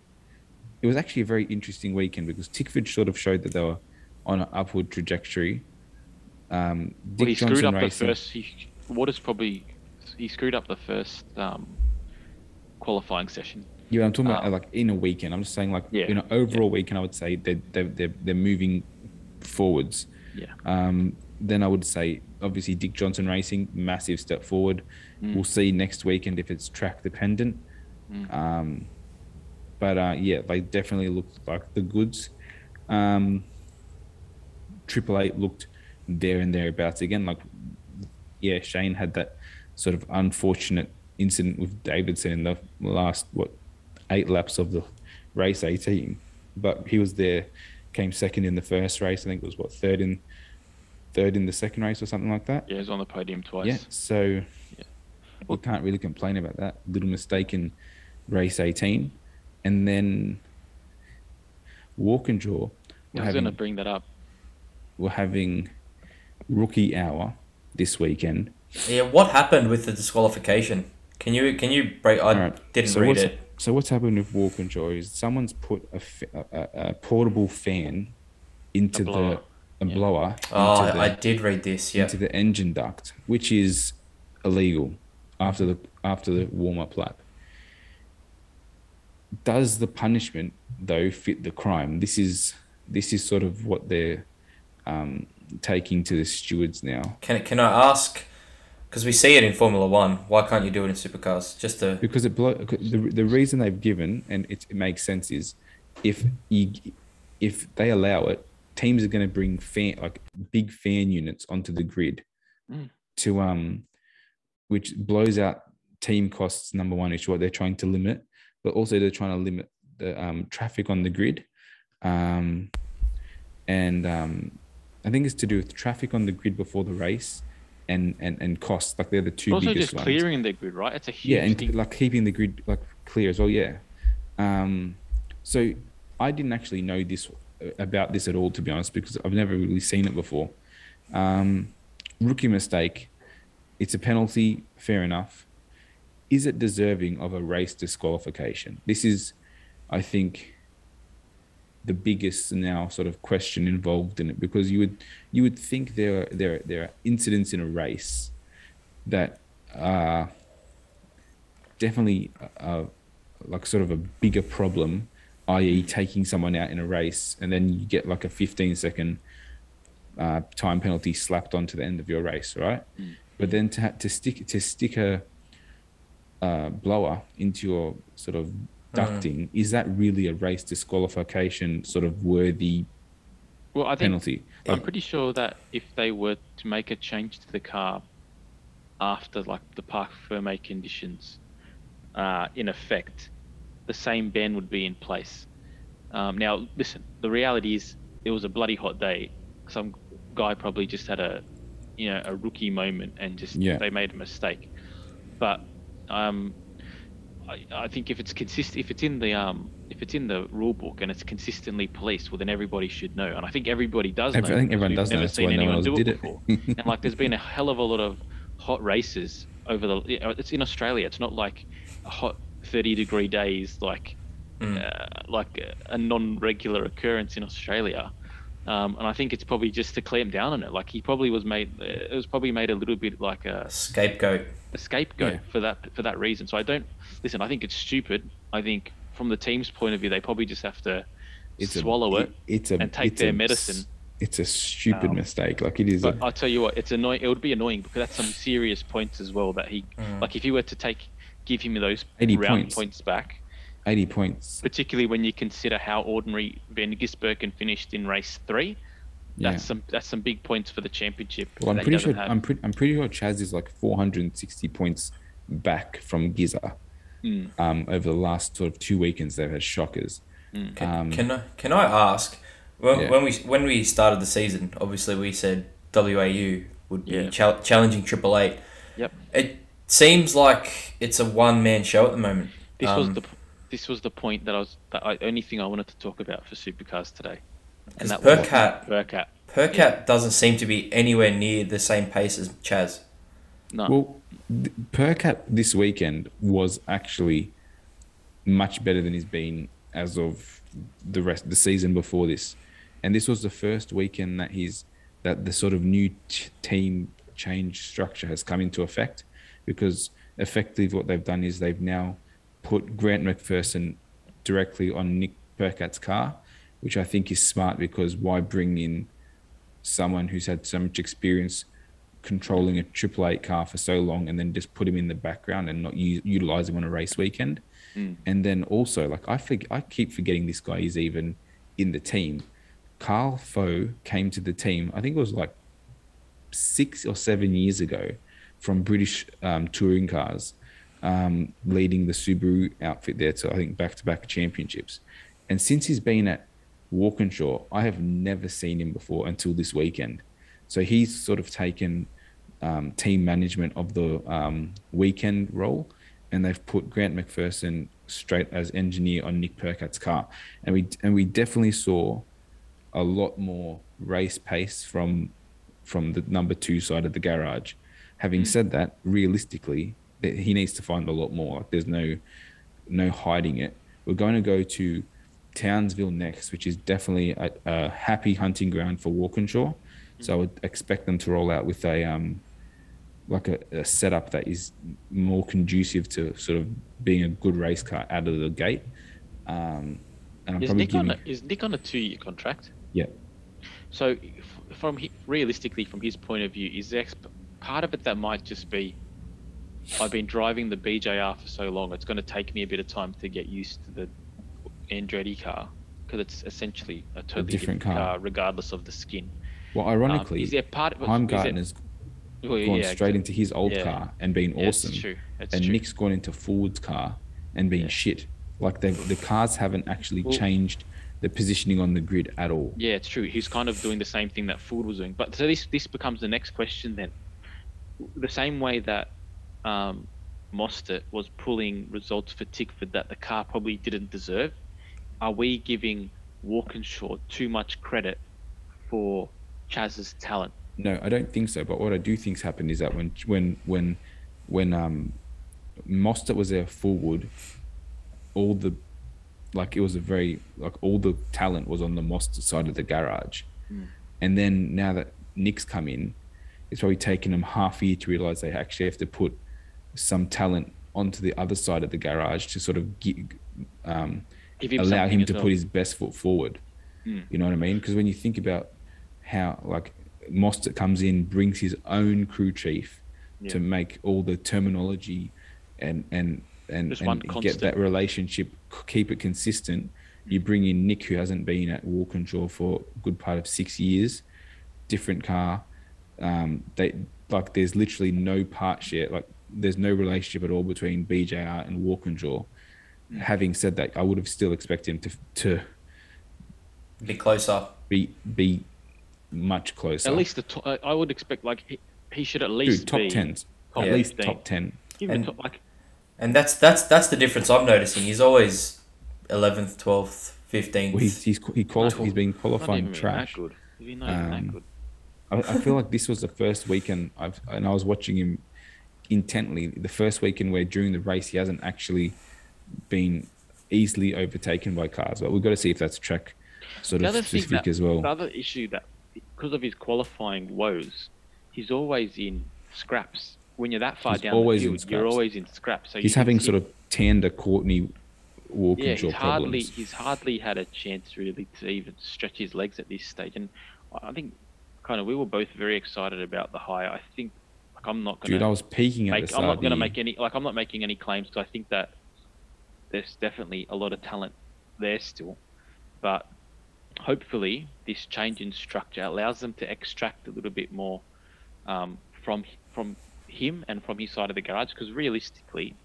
Speaker 3: It was actually a very interesting weekend because Tickford sort of showed that they were on an upward trajectory. Um, Dick
Speaker 2: well, he screwed
Speaker 3: Johnson
Speaker 2: up
Speaker 3: Racing,
Speaker 2: the first. He, Waters probably he screwed up the first um, qualifying session.
Speaker 3: Yeah, I'm talking about
Speaker 2: Um,
Speaker 3: like in a weekend. I'm just saying like
Speaker 2: Yeah,
Speaker 3: you know overall weekend. I would say they they they're, they're moving forwards.
Speaker 2: Yeah.
Speaker 3: Um, then I would say obviously Dick Johnson Racing massive step forward.
Speaker 2: Mm.
Speaker 3: We'll see next weekend if it's track dependent.
Speaker 2: Mm.
Speaker 3: Um, but uh, yeah, they definitely looked like the goods. Um, Triple Eight looked there and thereabouts again. Like yeah, Shane had that sort of unfortunate incident with Davison in the last what eight laps of the race 18 but he was there came second in the first race i think it was what third in third in the second race or something like that
Speaker 2: Yeah, he was on the podium twice.
Speaker 3: yeah so
Speaker 2: Yeah.
Speaker 3: we can't really complain about that little mistake in race 18 and then Walkinshaw
Speaker 2: I
Speaker 3: were
Speaker 2: was going to
Speaker 3: having,
Speaker 2: bring that up.
Speaker 3: were having rookie hour this weekend
Speaker 1: Yeah, what happened with the disqualification? Can you can you break? I
Speaker 3: Alright,
Speaker 1: didn't
Speaker 3: so
Speaker 1: read
Speaker 3: what's,
Speaker 1: it.
Speaker 3: So what's happened with Walkinshaw is someone's put a, a, a, a portable fan into
Speaker 2: blower,
Speaker 3: the a
Speaker 2: yeah.
Speaker 3: blower
Speaker 1: Oh,
Speaker 3: into, the,
Speaker 1: I did read this. Yeah.
Speaker 3: into the engine duct, which is illegal after the after the warm up lap. Does the punishment though fit the crime? This is this is sort of what they're um, taking to the stewards now.
Speaker 1: Can can I ask? Because we see it in Formula One. Why can't you do it in supercars? Just to
Speaker 3: because it blow, the, the reason they've given and it, it makes sense is if you if they allow it teams are going to bring fan like big fan units onto the grid
Speaker 2: Mm.
Speaker 3: to um which blows out team costs number one which is what they're trying to limit but also they're trying to limit the um, traffic on the grid um and um i think it's to do with traffic on the grid before the race and and and costs like they're the two
Speaker 2: also,
Speaker 3: biggest
Speaker 2: just
Speaker 3: ones
Speaker 2: clearing the grid, right? It's a huge
Speaker 3: yeah and
Speaker 2: thing.
Speaker 3: like keeping the grid like clear as well yeah um so i didn't actually know this about this at all to be honest because i've never really seen it before. Um rookie mistake. It's a penalty. Fair enough. Is it deserving of a race disqualification? This is i think the biggest now sort of question involved in it because you would you would think there there there are incidents in a race that are definitely uh, like sort of a bigger problem, i.e., taking someone out in a race and then you get like a 15 second uh, time penalty slapped onto the end of your race, right?
Speaker 2: Mm.
Speaker 3: But then to ha- to stick to stick a uh, blower into your sort of ducting is that really a race disqualification sort of worthy
Speaker 2: Well, I think
Speaker 3: penalty?
Speaker 2: I'm
Speaker 3: Like,
Speaker 2: pretty sure that if they were to make a change to the car after like the parc fermé conditions uh, in effect, the same ban would be in place. Um, now, listen, the reality is it was a bloody hot day. Some guy probably just had a, you know, a rookie moment and just
Speaker 3: Yeah.
Speaker 2: they made a mistake. But um, I, I think if it's consist, if it's in the um, if it's in the rule book and it's consistently policed, well, then everybody should know. And I think everybody does
Speaker 3: I
Speaker 2: know.
Speaker 3: think everyone does know.
Speaker 2: we've
Speaker 3: That's why no else did it.
Speaker 2: before. and like, there's been a hell of a lot of hot races over the. It's in Australia. It's not like a hot 30 degree days like uh, like a, a non-regular occurrence in Australia. Um, and I think it's probably just to clamp down on it. Like he probably was made, it was probably made a little bit like a
Speaker 1: Scapegoat.
Speaker 2: a scapegoat
Speaker 3: Yeah.
Speaker 2: for that for that reason. So I don't listen. I think it's stupid. I think from the team's point of view, they probably just have to swallow it.
Speaker 3: It's a
Speaker 2: and take
Speaker 3: it's
Speaker 2: their
Speaker 3: a-
Speaker 2: medicine.
Speaker 3: It's a stupid
Speaker 2: Um,
Speaker 3: mistake. Like it is.
Speaker 2: But
Speaker 3: a,
Speaker 2: I'll tell you what, it's annoying. It would be annoying because that's some serious points as well. That he like if he were to take give him those
Speaker 3: 80
Speaker 2: round
Speaker 3: points.
Speaker 2: points back,
Speaker 3: 80 points.
Speaker 2: particularly when you consider how ordinary Van Gisbergen finished in race three.
Speaker 3: Yeah.
Speaker 2: That's some that's some big points for the championship.
Speaker 3: Well, I'm pretty sure.
Speaker 2: have.
Speaker 3: I'm pretty. I'm pretty sure Chaz is like 460 points back from Giza.
Speaker 2: Hmm.
Speaker 3: Um, over the last sort of two weekends, they've had shockers.
Speaker 2: Hmm.
Speaker 1: Can,
Speaker 3: Um,
Speaker 1: can I can I ask when,
Speaker 3: Yeah.
Speaker 1: when we when we started the season? Obviously, we said WAU would be
Speaker 2: Yeah.
Speaker 1: chal- challenging Triple Eight.
Speaker 2: Yep.
Speaker 1: It seems like it's a one man show at the moment.
Speaker 2: This was
Speaker 1: Um,
Speaker 2: the this was the point that I was the only thing I wanted to talk about for supercars today.
Speaker 1: 'Cause
Speaker 2: was
Speaker 1: Percat-
Speaker 2: Percat.
Speaker 1: Percat doesn't seem to be anywhere near the same pace as Chaz.
Speaker 2: No.
Speaker 3: Well, Percat this weekend was actually much better than he's been as of the rest the season before this, and this was the first weekend that he's that the sort of new t- team change structure has come into effect, because effectively what they've done is they've now put Grant McPherson directly on Nick Percat's car, which I think is smart because why bring in someone who's had so much experience controlling a Triple Eight car for so long and then just put him in the background and not u- utilize him on a race weekend. Mm. And then also, like I forg I keep forgetting this guy is even in the team. Carl Faux came to the team. I think it was like six or seven years ago from British um, touring cars, um, leading the Subaru outfit there to I think back-to-back championships. And since he's been at Walkinshaw, I have never seen him before until this weekend. So he's sort of taken um, team management of the um, weekend role, and they've put Grant McPherson straight as engineer on Nick Percat's car, and we and we definitely saw a lot more race pace from from the number two side of the garage. Having said that, realistically, that he needs to find a lot more. Like there's no no hiding it. We're going to go to Townsville next, which is definitely a, a happy hunting ground for Walkinshaw. So I would expect them to roll out with a um like a, a setup that is more conducive to sort of being a good race car out of the gate. Um, and I'm
Speaker 2: is
Speaker 3: probably
Speaker 2: Nick on a, is Nick on a two year contract?
Speaker 3: yeah.
Speaker 2: So, from realistically, from his point of view, is there ex- part of it that might just be, I've been driving the BJR for so long, it's going to take me a bit of time to get used to the Andretti car because it's essentially a totally
Speaker 3: different
Speaker 2: different,
Speaker 3: car.
Speaker 2: car. regardless of the skin.
Speaker 3: Well,
Speaker 2: Um,
Speaker 3: ironically,
Speaker 2: is there part of?
Speaker 3: Heimgartner's
Speaker 2: well,
Speaker 3: gone
Speaker 2: yeah,
Speaker 3: straight
Speaker 2: exactly.
Speaker 3: into his old
Speaker 2: Yeah.
Speaker 3: car and been
Speaker 2: Yeah,
Speaker 3: awesome.
Speaker 2: It's true. It's
Speaker 3: and
Speaker 2: true.
Speaker 3: Nick's gone into Ford's car and been shit. Like the the cars haven't actually
Speaker 2: Well-
Speaker 3: changed the positioning on the grid at all.
Speaker 2: Yeah, it's true. He's kind of doing the same thing that Ford was doing. But so this this becomes the next question then. The same way that um, Mostert was pulling results for Tickford that the car probably didn't deserve, are we giving Walkinshaw too much credit for Chaz's talent?
Speaker 3: No, I don't think so. But what I do think's happened is that when when when when um Mostert was there forward, all the like it was a very like all the talent was on the Mostert side of the garage, and then now that Nick's come in, it's probably taken them half a year to realize they actually have to put some talent onto the other side of the garage to sort of get, um,
Speaker 2: him
Speaker 3: allow him to
Speaker 2: well.
Speaker 3: put his best foot forward. You know what I mean? Because when you think about how like Mostert comes in, brings his own crew chief to make all the terminology and and and, and get that relationship, keep it consistent. You bring in Nick, who hasn't been at Walkinshaw for a good part of six years, different car. Um, they like there's literally no part share. Like there's no relationship at all between BJR and Walkinshaw.
Speaker 2: Mm.
Speaker 3: Having said that, I would have still expected him to to
Speaker 1: Be closer.
Speaker 3: be be much closer.
Speaker 2: At least the to- I- I would expect like he, he should at least
Speaker 3: Dude, top
Speaker 2: be
Speaker 3: tens.
Speaker 2: top
Speaker 3: at least
Speaker 2: 15.
Speaker 3: top ten.
Speaker 2: Give
Speaker 1: And-
Speaker 2: top, like
Speaker 1: And that's that's that's the difference I'm noticing. He's always eleventh, twelfth, fifteenth.
Speaker 3: Well, he's he's he qualified. He's been
Speaker 2: Not
Speaker 3: qualifying
Speaker 2: even
Speaker 3: trash.
Speaker 2: that good. Is not even
Speaker 3: Um,
Speaker 2: that good?
Speaker 3: I, I feel like this was the first weekend I've and I was watching him intently. The first weekend where during the race he hasn't actually been easily overtaken by cars. But we've got to see if that's track sort
Speaker 2: The
Speaker 3: of specific
Speaker 2: that-
Speaker 3: as well.
Speaker 2: The other issue that because of his qualifying woes, he's always in scraps. When you're that far
Speaker 3: He's
Speaker 2: down
Speaker 3: always
Speaker 2: the field, you're always in scraps. So
Speaker 3: He's having sort of Tander Courtney
Speaker 2: yeah,
Speaker 3: Walkinshaw
Speaker 2: he's hardly
Speaker 3: problems.
Speaker 2: he's hardly had a chance really to even stretch his legs at this stage. And I think kind of we were both very excited about the hire. I think like I'm not gonna
Speaker 3: Dude, I was peaking at
Speaker 2: make. I'm not going to make any like I'm not making any claims because I think that there's definitely a lot of talent there still, but hopefully this change in structure allows them to extract a little bit more um, from from him and from his side of the garage because realistically,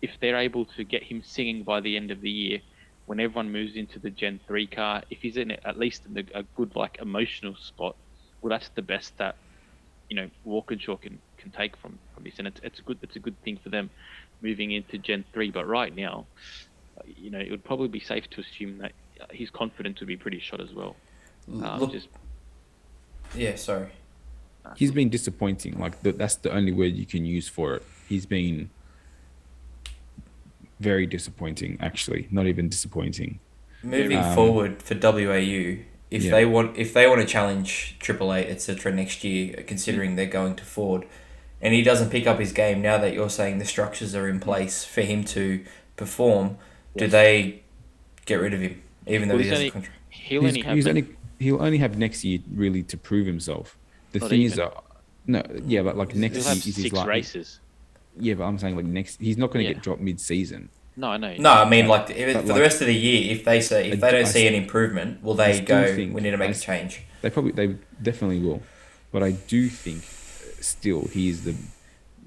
Speaker 2: if they're able to get him singing by the end of the year. When everyone moves into the Gen 3 car, if he's in at least in a, a good like emotional spot, well, that's the best that you know Walkinshaw can can take from from this, and it's it's a good it's a good thing for them moving into Gen three. But right now, uh, you know, it would probably be safe to assume that uh, his confidence would be pretty shot as well. Um,
Speaker 1: Look,
Speaker 2: just
Speaker 1: yeah, sorry.
Speaker 3: He's been disappointing. Like th- that's the only word you can use for it. He's been very disappointing. Actually, not even disappointing.
Speaker 1: Moving
Speaker 3: Um,
Speaker 1: forward for WAU, if
Speaker 3: Yeah.
Speaker 1: they want if they want to challenge Triple Eight etc. next year, considering they're going to Ford, and he doesn't pick up his game now that you're saying the structures are in place for him to perform, do they get rid of him even though
Speaker 2: Well,
Speaker 1: he
Speaker 2: he's
Speaker 1: has a contract?
Speaker 2: he'll
Speaker 3: He's,
Speaker 2: only have
Speaker 3: he's
Speaker 2: the-
Speaker 3: only he'll only have next year really to prove himself. The
Speaker 2: Not
Speaker 3: thing is
Speaker 2: even.
Speaker 3: that no, yeah, but like next
Speaker 2: he'll
Speaker 3: year
Speaker 2: have
Speaker 3: is his
Speaker 2: six
Speaker 3: like
Speaker 2: races.
Speaker 3: yeah, but I'm saying like next he's not going to
Speaker 2: Yeah.
Speaker 3: get dropped mid-season.
Speaker 2: No, I know.
Speaker 1: No, I mean like if,
Speaker 3: But
Speaker 1: for the rest of the year, if they say if
Speaker 3: I
Speaker 1: they don't
Speaker 3: I
Speaker 1: see an improvement, will they go?
Speaker 3: think-
Speaker 1: We need to make
Speaker 3: I
Speaker 1: a
Speaker 3: s-
Speaker 1: change.
Speaker 3: They probably they definitely will, but I do think uh, still he is the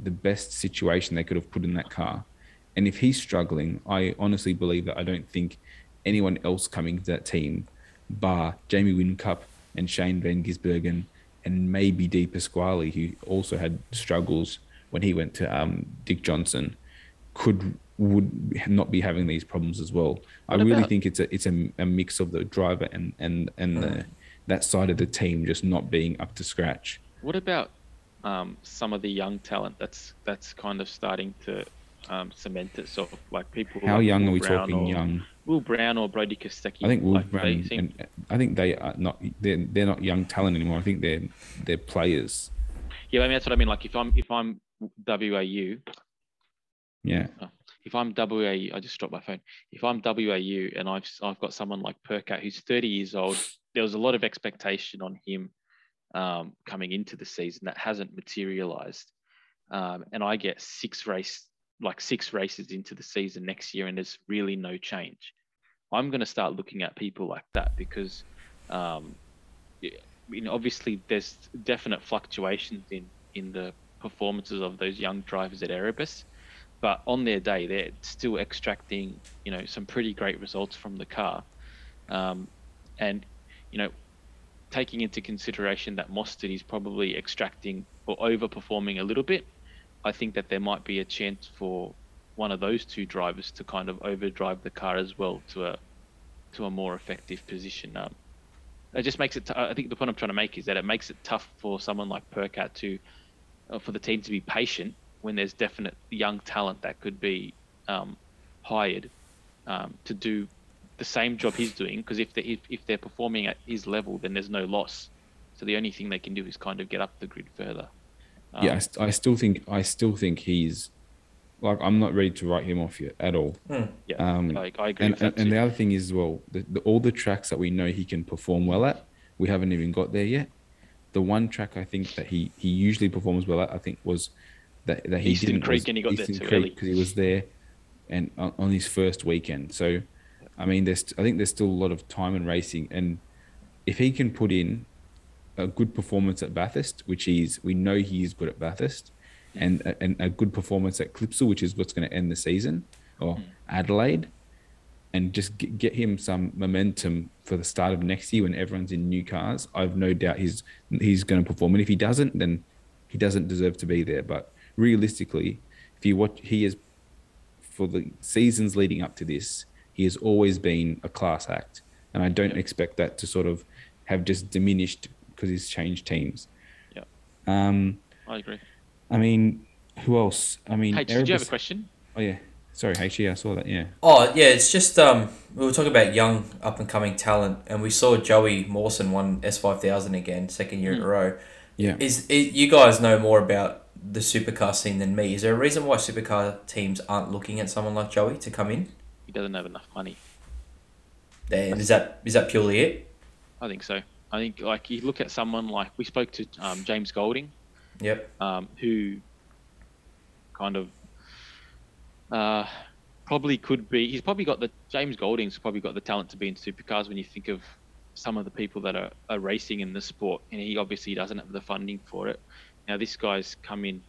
Speaker 3: the best situation they could have put in that car. And if he's struggling, I honestly believe that I don't think anyone else coming to that team, bar Jamie Whincup and Shane Van Gisbergen and maybe De Pasquale, who also had struggles when he went to um, Dick Johnson, could would not be having these problems as well. I really
Speaker 2: about-
Speaker 3: think it's a it's a, a mix of the driver and and and the that side of the team just not being up to scratch.
Speaker 2: What about um, some of the young talent that's that's kind of starting to um, cement itself? Like people.
Speaker 3: How
Speaker 2: like
Speaker 3: young
Speaker 2: Will
Speaker 3: are we
Speaker 2: Brown
Speaker 3: talking
Speaker 2: or,
Speaker 3: young?
Speaker 2: Will Brown or Brody Kostecki.
Speaker 3: I think Wolf
Speaker 2: like, they
Speaker 3: Brown
Speaker 2: seem-
Speaker 3: and I think they are not they're they're not young talent anymore. I think they're they're players.
Speaker 2: Yeah, I mean that's what I mean. Like if I'm if I'm WAU,
Speaker 3: Yeah.
Speaker 2: If I'm WAU, I just dropped my phone. If I'm WAU and I've I've got someone like Percat who's 30 years old, there was a lot of expectation on him um, coming into the season that hasn't materialized, um, and I get six race like six races into the season next year, and there's really no change. I'm going to start looking at people like that because, um, I mean, obviously there's definite fluctuations in in the performances of those young drivers at Erebus but on their day they're still extracting you know some pretty great results from the car. Um, and you know taking into consideration that Mostert is probably extracting or overperforming a little bit I think that there might be a chance for one of those two drivers to kind of overdrive the car as well to a to a more effective position. Um, it just makes it t- I think the point I'm trying to make is that it makes it tough for someone like Percat to uh, for the team to be patient when there's definite young talent that could be um, hired um, to do the same job he's doing. Because if they if, if they're performing at his level, then there's no loss. So the only thing they can do is kind of get up the grid further. Um,
Speaker 3: yeah, I, st- I still think I still think he's like I'm not ready to write him off yet at all.
Speaker 2: yeah.
Speaker 3: Um,
Speaker 2: like I agree
Speaker 3: and
Speaker 2: with that
Speaker 3: and, and the other thing is well, the, the, all the tracks that we know he can perform well at, we haven't even got there yet. The one track I think that he he usually performs well at, I think was that that he
Speaker 2: Eastern
Speaker 3: didn't
Speaker 2: Creek
Speaker 3: was
Speaker 2: and he got there
Speaker 3: Eastern
Speaker 2: too
Speaker 3: Creek
Speaker 2: early.
Speaker 3: because he was there, and on, on his first weekend. So, I mean, there's I think there's still a lot of time in racing, and if he can put in a good performance at Bathurst, which he's we know he is good at Bathurst, and a, and a good performance at Clipsal, which is what's going to end the season, or hmm. Adelaide, and just get, get him some momentum for the start of next year when everyone's in new cars. I've no doubt he's he's going to perform, and if he doesn't, then he doesn't deserve to be there. But realistically, if you watch, he is for the seasons leading up to this, he has always been a class act, and I don't
Speaker 2: Yeah.
Speaker 3: expect that to sort of have just diminished because he's changed teams.
Speaker 2: Yeah.
Speaker 3: Um,
Speaker 2: I agree.
Speaker 3: I mean, who else? I mean,
Speaker 2: Hey, did you have a question?
Speaker 3: Oh yeah, sorry, H. Yeah, I saw that. Yeah.
Speaker 1: Oh yeah, it's just um we were talking about young up and coming talent, and we saw Joey Mawson won S five thousand again, second year in a row.
Speaker 3: Yeah.
Speaker 1: Is it, you guys know more about the supercar scene than me? Is there a reason why supercar teams aren't looking at someone like Joey to come in?
Speaker 2: He doesn't have enough money.
Speaker 1: And is that is that purely it?
Speaker 2: I think so. I think like you look at someone like we spoke to um, James Golding,
Speaker 1: Yep.
Speaker 2: um, who kind of uh, probably could be. He's probably got the James Golding's probably got the talent to be in supercars when you think of some of the people that are, are racing in the sport, and he obviously doesn't have the funding for it. Now this guy's come in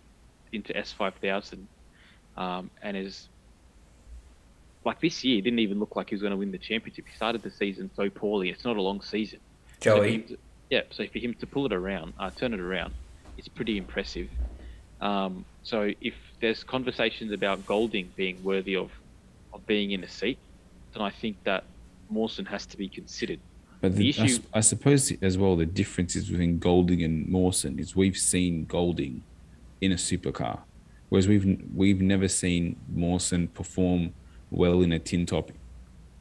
Speaker 2: into S five thousand, um, and is like this year didn't even look like he was going to win the championship. He started the season so poorly. It's not a long season. So
Speaker 1: Joey.
Speaker 2: him to- yeah, so for him to pull it around, uh, turn it around, it's pretty impressive. Um, so if there's conversations about Golding being worthy of, of being in a seat, then I think that Mawson has to be considered.
Speaker 3: But
Speaker 2: The
Speaker 3: the, I,
Speaker 2: issue-
Speaker 3: s- I suppose as well the difference is between Golding and Mawson is we've seen Golding in a supercar, whereas we've we've never seen Mawson perform well in a tin top.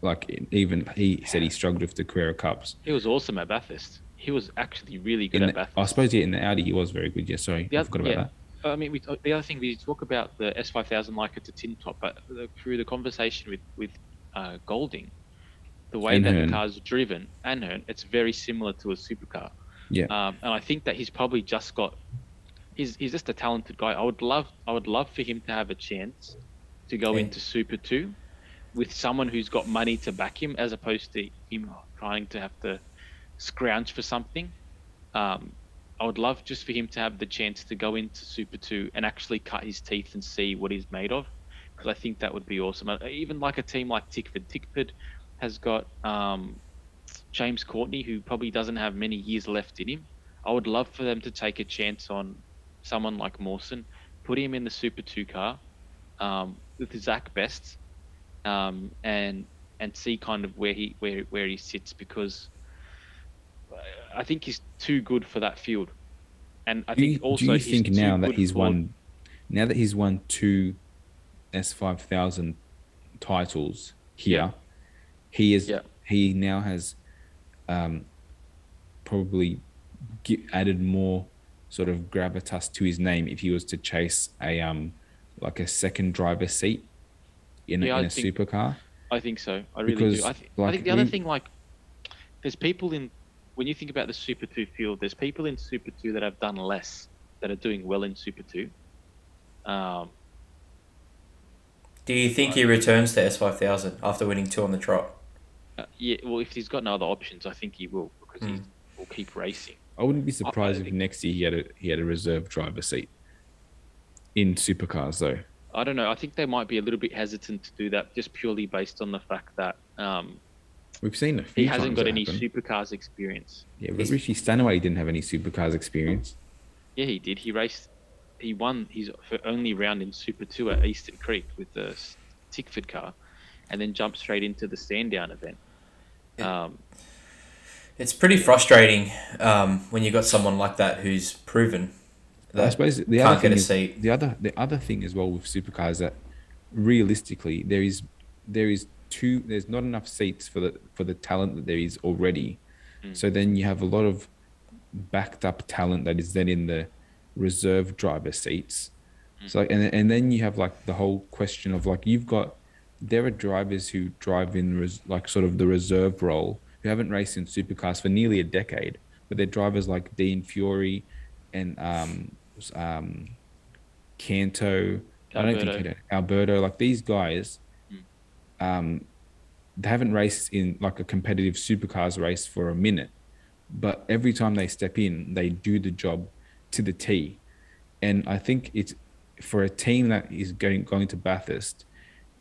Speaker 3: Like even he said he struggled with the Carrera Cups.
Speaker 2: He was awesome at Bathurst. He was actually really good
Speaker 3: In
Speaker 2: at
Speaker 3: the,
Speaker 2: Bathurst.
Speaker 3: I suppose yeah, in the Audi he was very good. Yeah, sorry,
Speaker 2: The
Speaker 3: I
Speaker 2: oth-
Speaker 3: forgot about
Speaker 2: yeah.
Speaker 3: that.
Speaker 2: I mean, we, the other thing we talk about the S5000 like it's a tin top, but the, through the conversation with with uh, Golding, the way
Speaker 3: And
Speaker 2: that
Speaker 3: Herne.
Speaker 2: the car's driven and it's very similar to a supercar.
Speaker 3: Yeah,
Speaker 2: Um, and I think that he's probably just got. He's, he's just a talented guy. I would love I would love for him to have a chance to go
Speaker 1: Yeah.
Speaker 2: into Super Two with someone who's got money to back him, as opposed to him trying to have to scrounge for something. Um, I would love just for him to have the chance to go into Super Two and actually cut his teeth and see what he's made of, because I think that would be awesome. Uh, Even like a team like Tickford. Tickford has got um, James Courtney, who probably doesn't have many years left in him. I would love for them to take a chance on someone like Mawson, put him in the Super Two car um, with Zach Best, um, and and see kind of where he where where he sits because I think he's too good for that field, and I
Speaker 3: do you,
Speaker 2: think also
Speaker 3: do you think now that he's won, now that he's won two S five thousand titles here. He is
Speaker 2: Yeah.
Speaker 3: he now has um, probably gi- added more sort of gravitas to his name if he was to chase a um like a second driver seat in,
Speaker 2: Yeah,
Speaker 3: a, in
Speaker 2: I
Speaker 3: a
Speaker 2: think-
Speaker 3: supercar.
Speaker 2: I think so. I really
Speaker 3: Because,
Speaker 2: do. I, th- I think the other
Speaker 3: we-
Speaker 2: thing, like, there's people in when you think about the Super Two field, there's people in Super Two that have done less that are doing well in Super Two. Um,
Speaker 1: Do you think he returns to S five thousand after winning two on the trot?
Speaker 2: Uh, yeah, well, if he's got no other options, I think he will because he
Speaker 1: Mm.
Speaker 2: will keep racing.
Speaker 3: I wouldn't be surprised if next year he had a he had a reserve driver seat in supercars though.
Speaker 2: I don't know. I think they might be a little bit hesitant to do that just purely based on the fact that um,
Speaker 3: We've seen a few.
Speaker 2: he hasn't got any
Speaker 3: happen.
Speaker 2: supercars experience.
Speaker 3: Yeah, but Richie Stanaway didn't have any supercars experience.
Speaker 2: Yeah, he did. He raced. He won his only round in Super Two at Eastern Creek with the Tickford car, and then jump straight into the Sandown event. Um,
Speaker 1: It's pretty frustrating um, when you've got someone like that who's proven.
Speaker 3: I
Speaker 1: That
Speaker 3: suppose the
Speaker 1: can't
Speaker 3: other
Speaker 1: get
Speaker 3: thing
Speaker 1: a
Speaker 3: is,
Speaker 1: seat.
Speaker 3: the other the other thing as well with supercars that realistically there is there is two there's not enough seats for the for the talent that there is already.
Speaker 2: Mm.
Speaker 3: So then you have a lot of backed up talent that is then in the reserve driver seats.
Speaker 2: Mm.
Speaker 3: So and and then you have like the whole question of like you've got there are drivers who drive in res, like sort of the reserve role who haven't raced in supercars for nearly a decade, but they're drivers like Dean Fiore and um, um, Canto. I don't think
Speaker 2: Alberto.
Speaker 3: Canto, Alberto. Like these guys,
Speaker 2: Mm.
Speaker 3: um, they haven't raced in like a competitive supercars race for a minute, but every time they step in, they do the job to the T. And I think it's for a team that is going going to Bathurst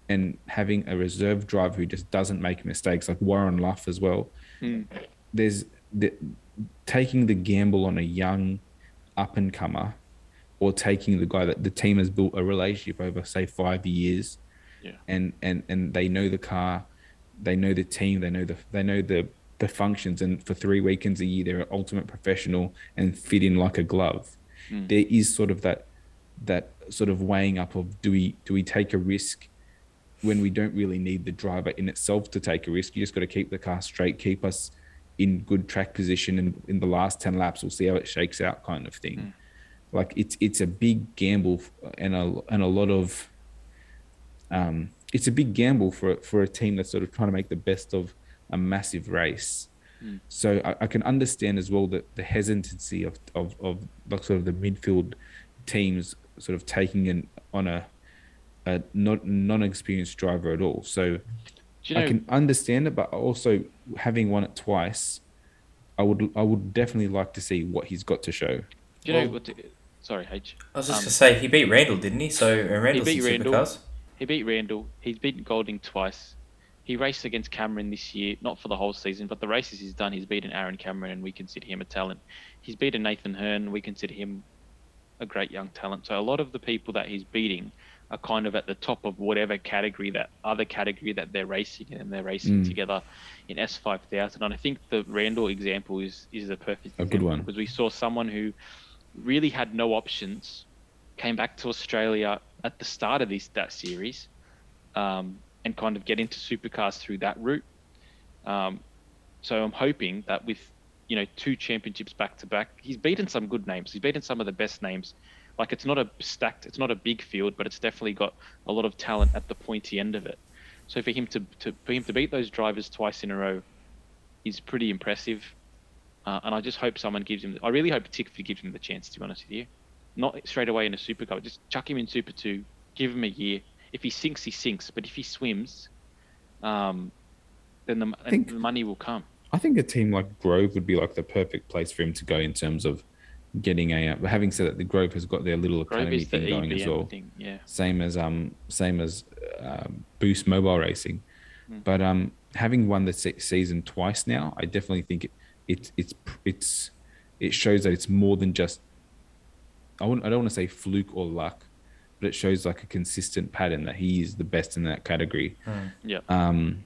Speaker 3: and having a reserve driver who just doesn't make mistakes, like Warren Luff as well.
Speaker 2: Mm.
Speaker 3: There's the, taking the gamble on a young up and comer, or taking the guy that the team has built a relationship over, say, five years,
Speaker 2: Yeah.
Speaker 3: and and and they know the car, they know the team, they know the they know the the functions, and for three weekends a year, they're an ultimate professional and fit in like a glove.
Speaker 2: Mm.
Speaker 3: There is sort of that that sort of weighing up of do we do we take a risk when we don't really need the driver in itself to take a risk. You just got to keep the car straight, keep us in good track position, and in the last ten laps, we'll see how it shakes out, kind of thing.
Speaker 2: Mm.
Speaker 3: Like it's it's a big gamble and a and a lot of um, it's a big gamble for for a team that's sort of trying to make the best of a massive race.
Speaker 2: Mm.
Speaker 3: So I, I can understand as well that the hesitancy of of of like sort of the midfield teams sort of taking an on a a not non-experienced driver at all. So
Speaker 2: you know,
Speaker 3: I can understand it, but also having won it twice, I would I would definitely like to see what he's got to show.
Speaker 2: do you know
Speaker 1: Well-
Speaker 2: what? To, sorry, H.
Speaker 1: I was just
Speaker 2: Um,
Speaker 1: gonna say he beat Randle, didn't he? So and Randle's
Speaker 2: beat
Speaker 1: in
Speaker 2: Randle.
Speaker 1: supercars.
Speaker 2: He beat Randle. He's beaten Golding twice. He raced against Cameron this year, not for the whole season, but the races he's done, he's beaten Aaron Cameron, and we consider him a talent. He's beaten Nathan Herne, we consider him a great young talent. So a lot of the people that he's beating are kind of at the top of whatever category that other category that they're racing in, and they're racing
Speaker 3: Mm.
Speaker 2: together in S5000. And I think the Randle example is is a perfect
Speaker 3: A good one.
Speaker 2: because we saw someone who really had no options, came back to Australia at the start of this that series, um, and kind of get into supercars through that route. Um, so I'm hoping that with you know two championships back to back, he's beaten some good names. He's beaten some of the best names. Like it's not a stacked, it's not a big field, but it's definitely got a lot of talent at the pointy end of it. So for him to, to for him to beat those drivers twice in a row is pretty impressive. Uh, and I just hope someone gives him. I really hope Tickford gives him the chance. To be honest with you, not straight away in a Super supercar. Just chuck him in Super Two. Give him a year. If he sinks, he sinks. But if he swims, um, then the,
Speaker 3: think-
Speaker 2: the money will come.
Speaker 3: I think a team like Grove would be like the perfect place for him to go in terms of getting a. Uh, but having said that, the Grove has got their little
Speaker 2: Grove
Speaker 3: academy
Speaker 2: the
Speaker 3: thing going as well.
Speaker 2: thing. Yeah.
Speaker 3: Same as um same as um, Boost Mobile Racing,
Speaker 2: Mm.
Speaker 3: but um having won the se- season twice now, I definitely think it, it it's it's it shows that it's more than just. I wouldn't, I don't want to say fluke or luck, but it shows like a consistent pattern that he is the best in that category.
Speaker 2: Yeah.
Speaker 3: Um,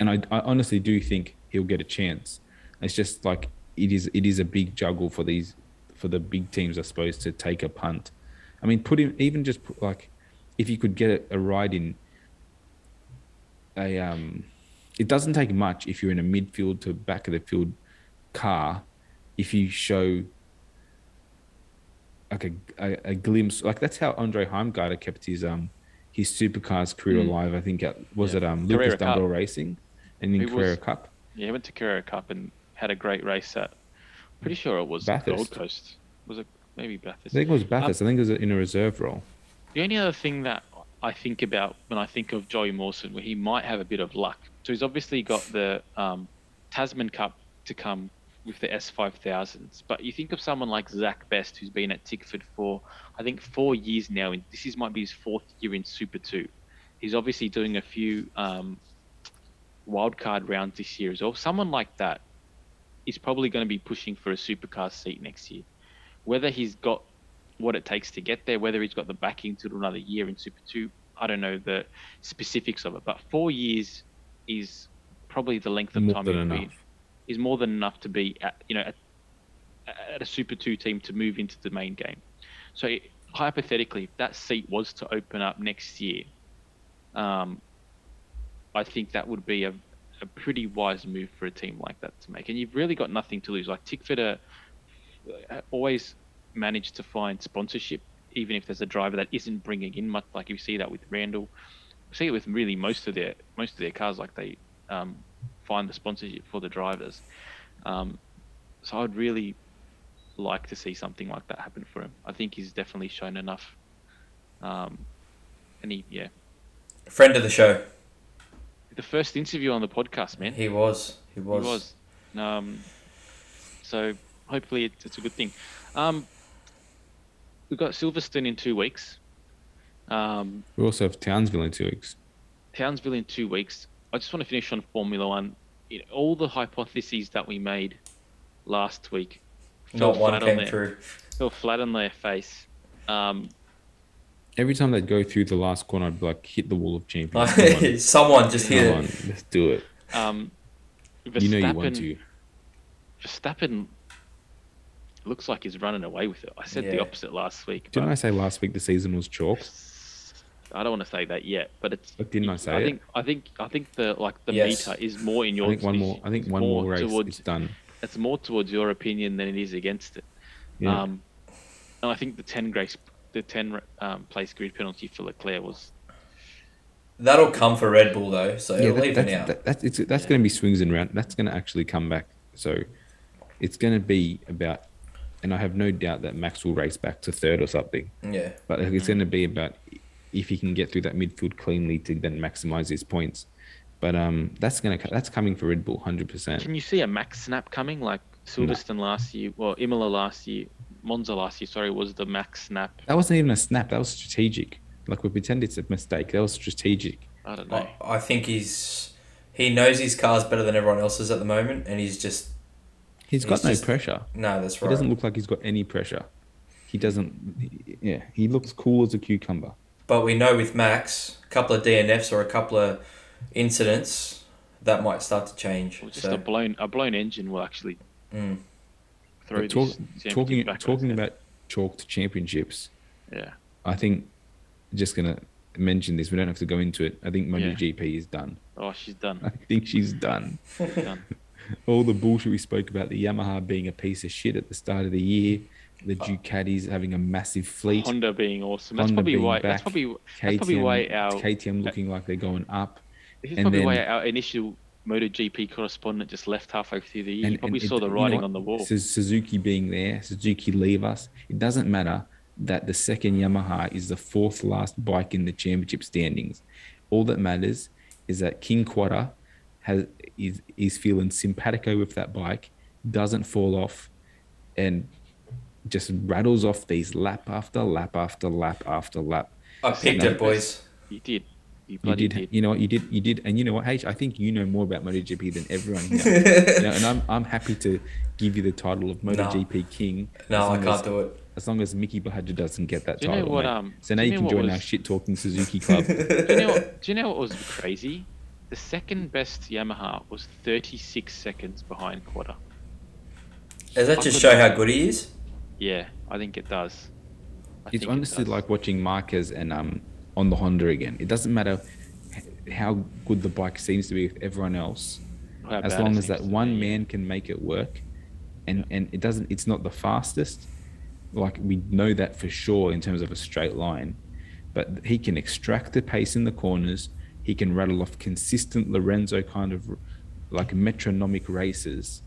Speaker 3: and I, I honestly do think he'll get a chance. It's just like it is it is a big juggle for these for the big teams, I suppose, to take a punt. I mean, put him even just put, like if you could get a, a ride in a um, it doesn't take much if you're in a midfield to back of the field car. If you show like a, a, a glimpse, like that's how Andre Heimgartner kept his um his supercars career
Speaker 2: Mm.
Speaker 3: alive. I think at, was
Speaker 2: Yeah.
Speaker 3: it um
Speaker 2: Carrera
Speaker 3: Lucas. Dumbrell Racing and in Carrera Cup.
Speaker 2: Yeah, he went to Carrera Cup and had a great race at. Pretty sure it was
Speaker 3: Bathurst.
Speaker 2: Gold Coast. Was it maybe Bathurst?
Speaker 3: I think it was Bathurst. I think it was in a reserve role.
Speaker 2: The only other thing that I think about when I think of Joey Mawson, where he might have a bit of luck. So he's obviously got the um, Tasman Cup to come with the S5000s. But you think of someone like Zach Best, who's been at Tickford for, I think, four years now. And this is might be his fourth year in Super 2. He's obviously doing a few um, wildcard rounds this year as well. Someone like that is probably going to be pushing for a supercar seat next year. Whether he's got what it takes to get there, whether he's got the backing to do another year in Super 2, I don't know the specifics of it. But four years is probably the length of
Speaker 3: More
Speaker 2: time he'll be- is more than enough to be at you know at, at a Super Two team to move into the main game. So hypothetically, if that seat was to open up next year, um, I think that would be a, a pretty wise move for a team like that to make. And you've really got nothing to lose. Like Tickford uh, always managed to find sponsorship, even if there's a driver that isn't bringing in much. Like you see that with Randle, see it with really most of their most of their cars. Like they um, find the sponsorship for the drivers. Um, so I'd really like to see something like that happen for him. I think he's definitely shown enough. Um, and he, yeah,
Speaker 1: Friend of the show.
Speaker 2: The first interview on the podcast, man.
Speaker 1: He was. He was.
Speaker 2: He was. Um, so hopefully it's, it's a good thing. Um, we've got Silverstone in two weeks. Um,
Speaker 3: We also have Townsville in two weeks.
Speaker 2: Townsville in two weeks. I just want to finish on Formula One. You know, all the hypotheses that we made last week
Speaker 1: Not
Speaker 2: fell
Speaker 1: one
Speaker 2: flat on their-
Speaker 1: true.
Speaker 2: fell flat on their face. Um,
Speaker 3: Every time they'd go through the last corner, I'd be like, hit the wall of champions. Come (laughs) on,
Speaker 1: Someone just hit
Speaker 3: come
Speaker 1: it.
Speaker 3: on, let's do it.
Speaker 2: Um,
Speaker 3: You know you want
Speaker 2: Verstappen-
Speaker 3: to.
Speaker 2: Verstappen looks like he's running away with it. I said the opposite last week.
Speaker 3: Didn't I say last week the season was chalk?
Speaker 2: I don't want to say that yet, but it's.
Speaker 3: But didn't I say
Speaker 2: I
Speaker 3: it?
Speaker 2: think I think I think the like the
Speaker 1: Yes.
Speaker 2: meter is more in your.
Speaker 3: I think one more. I think one more race.
Speaker 2: towards
Speaker 3: it's done.
Speaker 2: it's more towards your opinion than it is against it.
Speaker 3: Yeah.
Speaker 2: Um, and I think the ten grace, the ten um, place grid penalty for Leclerc was
Speaker 1: That'll come for Red Bull though, so
Speaker 3: yeah, that,
Speaker 1: even
Speaker 3: that's,
Speaker 1: out.
Speaker 3: that, that's it's, that's going to be swings and round. That's going to actually come back. So it's going to be about, and I have no doubt that Max will race back to third or something.
Speaker 1: yeah.
Speaker 3: But like, it's going to be about if he can get through that midfield cleanly to then maximize his points. But um, that's gonna that's coming for Red Bull, hundred percent.
Speaker 2: Can you see a max snap coming like Silverstone last year? or Imola last year, Monza last year. Sorry, was the max snap.
Speaker 3: That wasn't even a snap. That was strategic. Like we pretend it's a mistake. That was strategic.
Speaker 2: I don't know.
Speaker 1: I, I think he's he knows his car's better than everyone else's at the moment, and he's just
Speaker 3: He's got
Speaker 1: He's
Speaker 3: no
Speaker 1: just-
Speaker 3: pressure.
Speaker 1: no, that's right.
Speaker 3: He doesn't look like he's got any pressure. He doesn't. Yeah, he looks cool as a cucumber.
Speaker 1: But we know with Max, a couple of DNFs or a couple of incidents, that might start to change.
Speaker 2: Well, just
Speaker 1: so,
Speaker 2: a blown a blown engine will actually
Speaker 1: mm,
Speaker 2: throw
Speaker 3: But talk, talking talking about chalked championships,
Speaker 2: yeah.
Speaker 3: I think just gonna mention this. We don't have to go into it. I think
Speaker 2: Yeah.
Speaker 3: MotoGP is done.
Speaker 2: Oh, she's done.
Speaker 3: I think she's done.
Speaker 2: done. (laughs)
Speaker 3: All the bullshit we spoke about the Yamaha being a piece of shit at the start of the year, the Ducatis having a massive fleet,
Speaker 2: Honda being awesome. That's
Speaker 3: Honda
Speaker 2: probably why. That's
Speaker 3: back,
Speaker 2: probably that's probably
Speaker 3: KTM,
Speaker 2: why our
Speaker 3: KTM looking like they're going up.
Speaker 2: this is
Speaker 3: and
Speaker 2: probably why
Speaker 3: then-
Speaker 2: our initial MotoGP correspondent just left halfway through the year.
Speaker 3: And-
Speaker 2: he probably
Speaker 3: and
Speaker 2: saw
Speaker 3: it-
Speaker 2: the
Speaker 3: you know
Speaker 2: writing on the wall.
Speaker 3: Suzuki being there, Suzuki leave us. It doesn't matter that the second Yamaha is the fourth last bike in the championship standings. All that matters is that King Quadra has is is feeling simpatico with that bike, doesn't fall off, and just rattles off these lap after lap after lap after lap.
Speaker 1: I picked
Speaker 3: No,
Speaker 1: it, boys.
Speaker 2: You did. You
Speaker 3: You did,
Speaker 2: did.
Speaker 3: you know what you did, you did, and you know what, H. I think you know more about MotoGP than everyone here. (laughs) You know, and I'm I'm happy to give you the title of MotoGP King.
Speaker 1: No,
Speaker 3: as
Speaker 1: I
Speaker 3: long
Speaker 1: can't
Speaker 3: as,
Speaker 1: do it.
Speaker 3: As long as Mickey Bahadur doesn't get that
Speaker 2: Do you know
Speaker 3: title,
Speaker 2: what, um,
Speaker 3: so now
Speaker 2: you
Speaker 3: you
Speaker 2: know
Speaker 3: can
Speaker 2: what
Speaker 3: join our shit talking Suzuki (laughs) club.
Speaker 2: do you know what? Do you know what was crazy? The second best Yamaha was 36 seconds behind Quadra.
Speaker 1: Does that
Speaker 2: I
Speaker 1: just
Speaker 2: could-
Speaker 1: show how good he is?
Speaker 2: Yeah, I think it does. I
Speaker 3: it's
Speaker 2: think it
Speaker 3: honestly
Speaker 2: does.
Speaker 3: like watching Marquez and um on the Honda again. It doesn't matter how good the bike seems to be with everyone else,
Speaker 2: How
Speaker 3: as long as that one
Speaker 2: be, yeah.
Speaker 3: man can make it work, and and it doesn't. It's not the fastest. Like we know that for sure in terms of a straight line, but he can extract the pace in the corners. He can rattle off consistent Lorenzo kind of like metronomic races.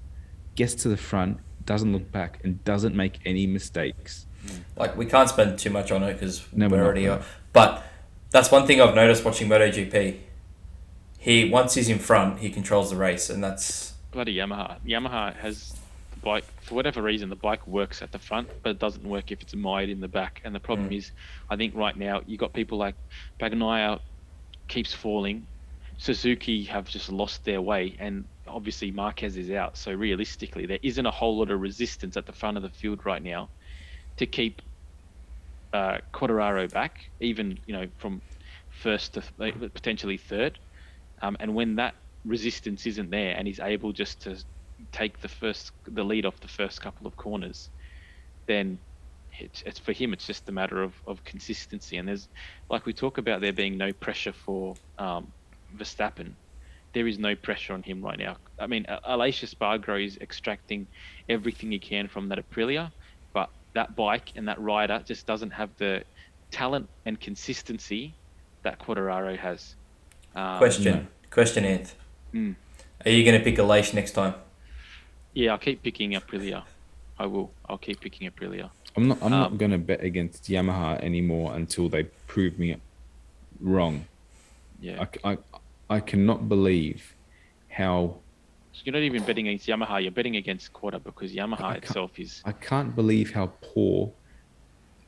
Speaker 3: Gets to the front, doesn't look back, and doesn't make any mistakes. Mm.
Speaker 1: Like we can't spend too much on it because
Speaker 3: No, we're
Speaker 1: we're already
Speaker 3: we're
Speaker 1: on.
Speaker 3: not.
Speaker 1: But that's one thing I've noticed watching MotoGP. He once he's in front, he controls the race, and that's
Speaker 2: bloody Yamaha. Yamaha has the bike for whatever reason. The bike works at the front, but it doesn't work if it's mired in the back. And the problem
Speaker 1: Mm.
Speaker 2: is, I think right now you got people like Bagnaia keeps falling. Suzuki have just lost their way, and obviously Marquez is out. So realistically, there isn't a whole lot of resistance at the front of the field right now to keep uh, Quartararo back, even you know from first to th- potentially third. Um, and when that resistance isn't there, and he's able just to take the first the lead off the first couple of corners, then it's, it's for him. It's just a matter of, of consistency. And there's like we talk about there being no pressure for um, Verstappen. There is no pressure on him right now. I mean, Aleix Espargaro is extracting everything he can from that Aprilia, that bike and that rider just doesn't have the talent and consistency that Quartararo has. Um,
Speaker 1: question.
Speaker 3: no.
Speaker 1: Question, Anth.
Speaker 2: Mm.
Speaker 1: Are you going to pick a Leish next time?
Speaker 2: Yeah, I'll keep picking Aprilia. I will. I'll keep picking Aprilia.
Speaker 3: I'm not. I'm
Speaker 2: Um,
Speaker 3: not going to bet against Yamaha anymore until they prove me wrong.
Speaker 2: Yeah.
Speaker 3: I, I, I cannot believe how
Speaker 2: So you're not even betting against Yamaha. You're betting against Quadra because Yamaha itself is.
Speaker 3: I can't believe how poor,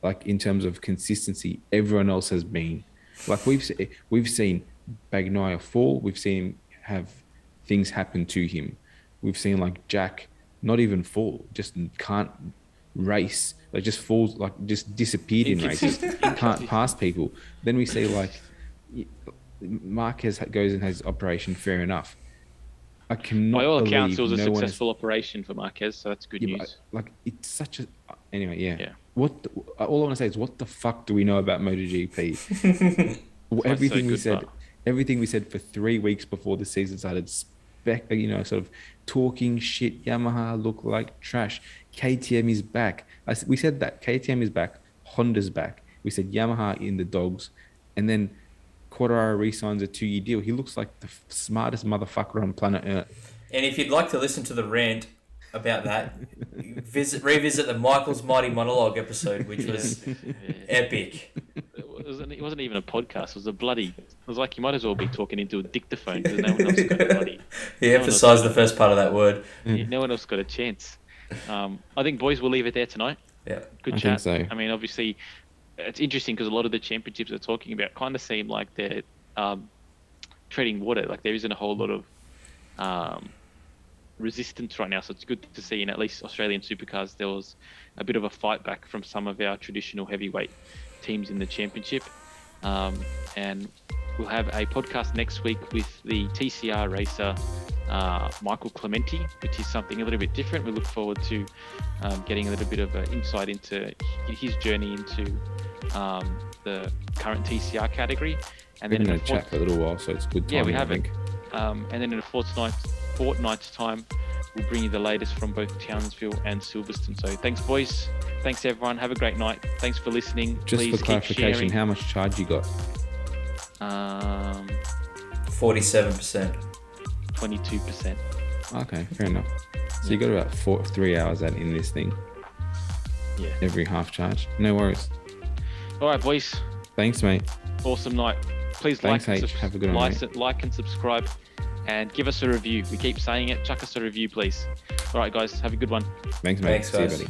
Speaker 3: like in terms of consistency, everyone else has been. Like we've we've seen Bagnaia fall. We've seen him have things happen to him. We've seen like Jack not even fall, just can't race, like just falls, like just disappeared in races, can't pass people. Then we see like Marquez goes and has operation. Fair enough. I cannot.
Speaker 2: By all
Speaker 3: believe
Speaker 2: accounts, it was a
Speaker 3: no one has-
Speaker 2: successful operation for Marquez, so that's good
Speaker 3: yeah, but,
Speaker 2: news.
Speaker 3: like it's such a. Uh, anyway, yeah.
Speaker 2: Yeah.
Speaker 3: What the, uh, all I want to say is, what the fuck do we know about MotoGP? (laughs)
Speaker 2: so
Speaker 3: everything we said,
Speaker 2: but-
Speaker 3: everything we said for three weeks before the season started, spec, you know, sort of talking shit. Yamaha look like trash. KTM is back. I, s- we said that KTM is back. Honda's back. We said Yamaha in the dogs, and then Quartararo re-signs a two-year deal. He looks like the f- smartest motherfucker on planet Earth.
Speaker 1: And if you'd like to listen to the rant about that, (laughs) visit revisit the Michael's Mighty Monologue episode, which was (laughs) epic.
Speaker 2: It wasn't, it wasn't even a podcast. It was a bloody. It was like you might as well be talking into a dictaphone because no one else got a (laughs) bloody.
Speaker 1: He
Speaker 2: No one else
Speaker 1: emphasised the first part of that word.
Speaker 2: a- No one else got a chance. Um, I think boys, we'll leave it there tonight.
Speaker 1: Yeah.
Speaker 2: Good
Speaker 3: I think
Speaker 2: chat.
Speaker 3: so.
Speaker 2: I mean, obviously, it's interesting because a lot of the championships we're talking about kind of seem like they're um, treading water. Like there isn't a whole lot of um, resistance right now. So it's good to see in at least Australian supercars there was a bit of a fight back from some of our traditional heavyweight teams in the championship. Um, and we'll have a podcast next week with the TCR racer uh, Michael Clemente, which is something a little bit different. We look forward to um, getting a little bit of an insight into his journey into um, the current TCR category. And
Speaker 3: We've
Speaker 2: then in a
Speaker 3: chat for a little while, so it's good.
Speaker 2: Yeah, we haven't. um, and then in a fortnight, fortnight's time, we'll bring you the latest from both Townsville and Silverstone. So thanks, boys. Thanks, everyone. Have a great night. Thanks for listening.
Speaker 3: Just
Speaker 2: Please
Speaker 3: for
Speaker 2: keep
Speaker 3: clarification,
Speaker 2: sharing.
Speaker 3: how much charge you got?
Speaker 2: Um,
Speaker 1: Forty-seven percent.
Speaker 2: 22%.
Speaker 3: Okay, fair enough. So you got about four, three hours out in this thing.
Speaker 2: Yeah.
Speaker 3: Every half charge. No worries.
Speaker 2: All right, boys.
Speaker 3: Thanks, mate.
Speaker 2: Awesome night. Please
Speaker 3: Thanks,
Speaker 2: like, and
Speaker 3: H. Have a good
Speaker 2: like,
Speaker 3: mate.
Speaker 2: like and subscribe, and give us a review. We keep saying it. Chuck us a review, please. All right, guys. Have a good one.
Speaker 3: Thanks, mate.
Speaker 1: Thanks,
Speaker 3: See you,
Speaker 1: guys.
Speaker 3: buddy.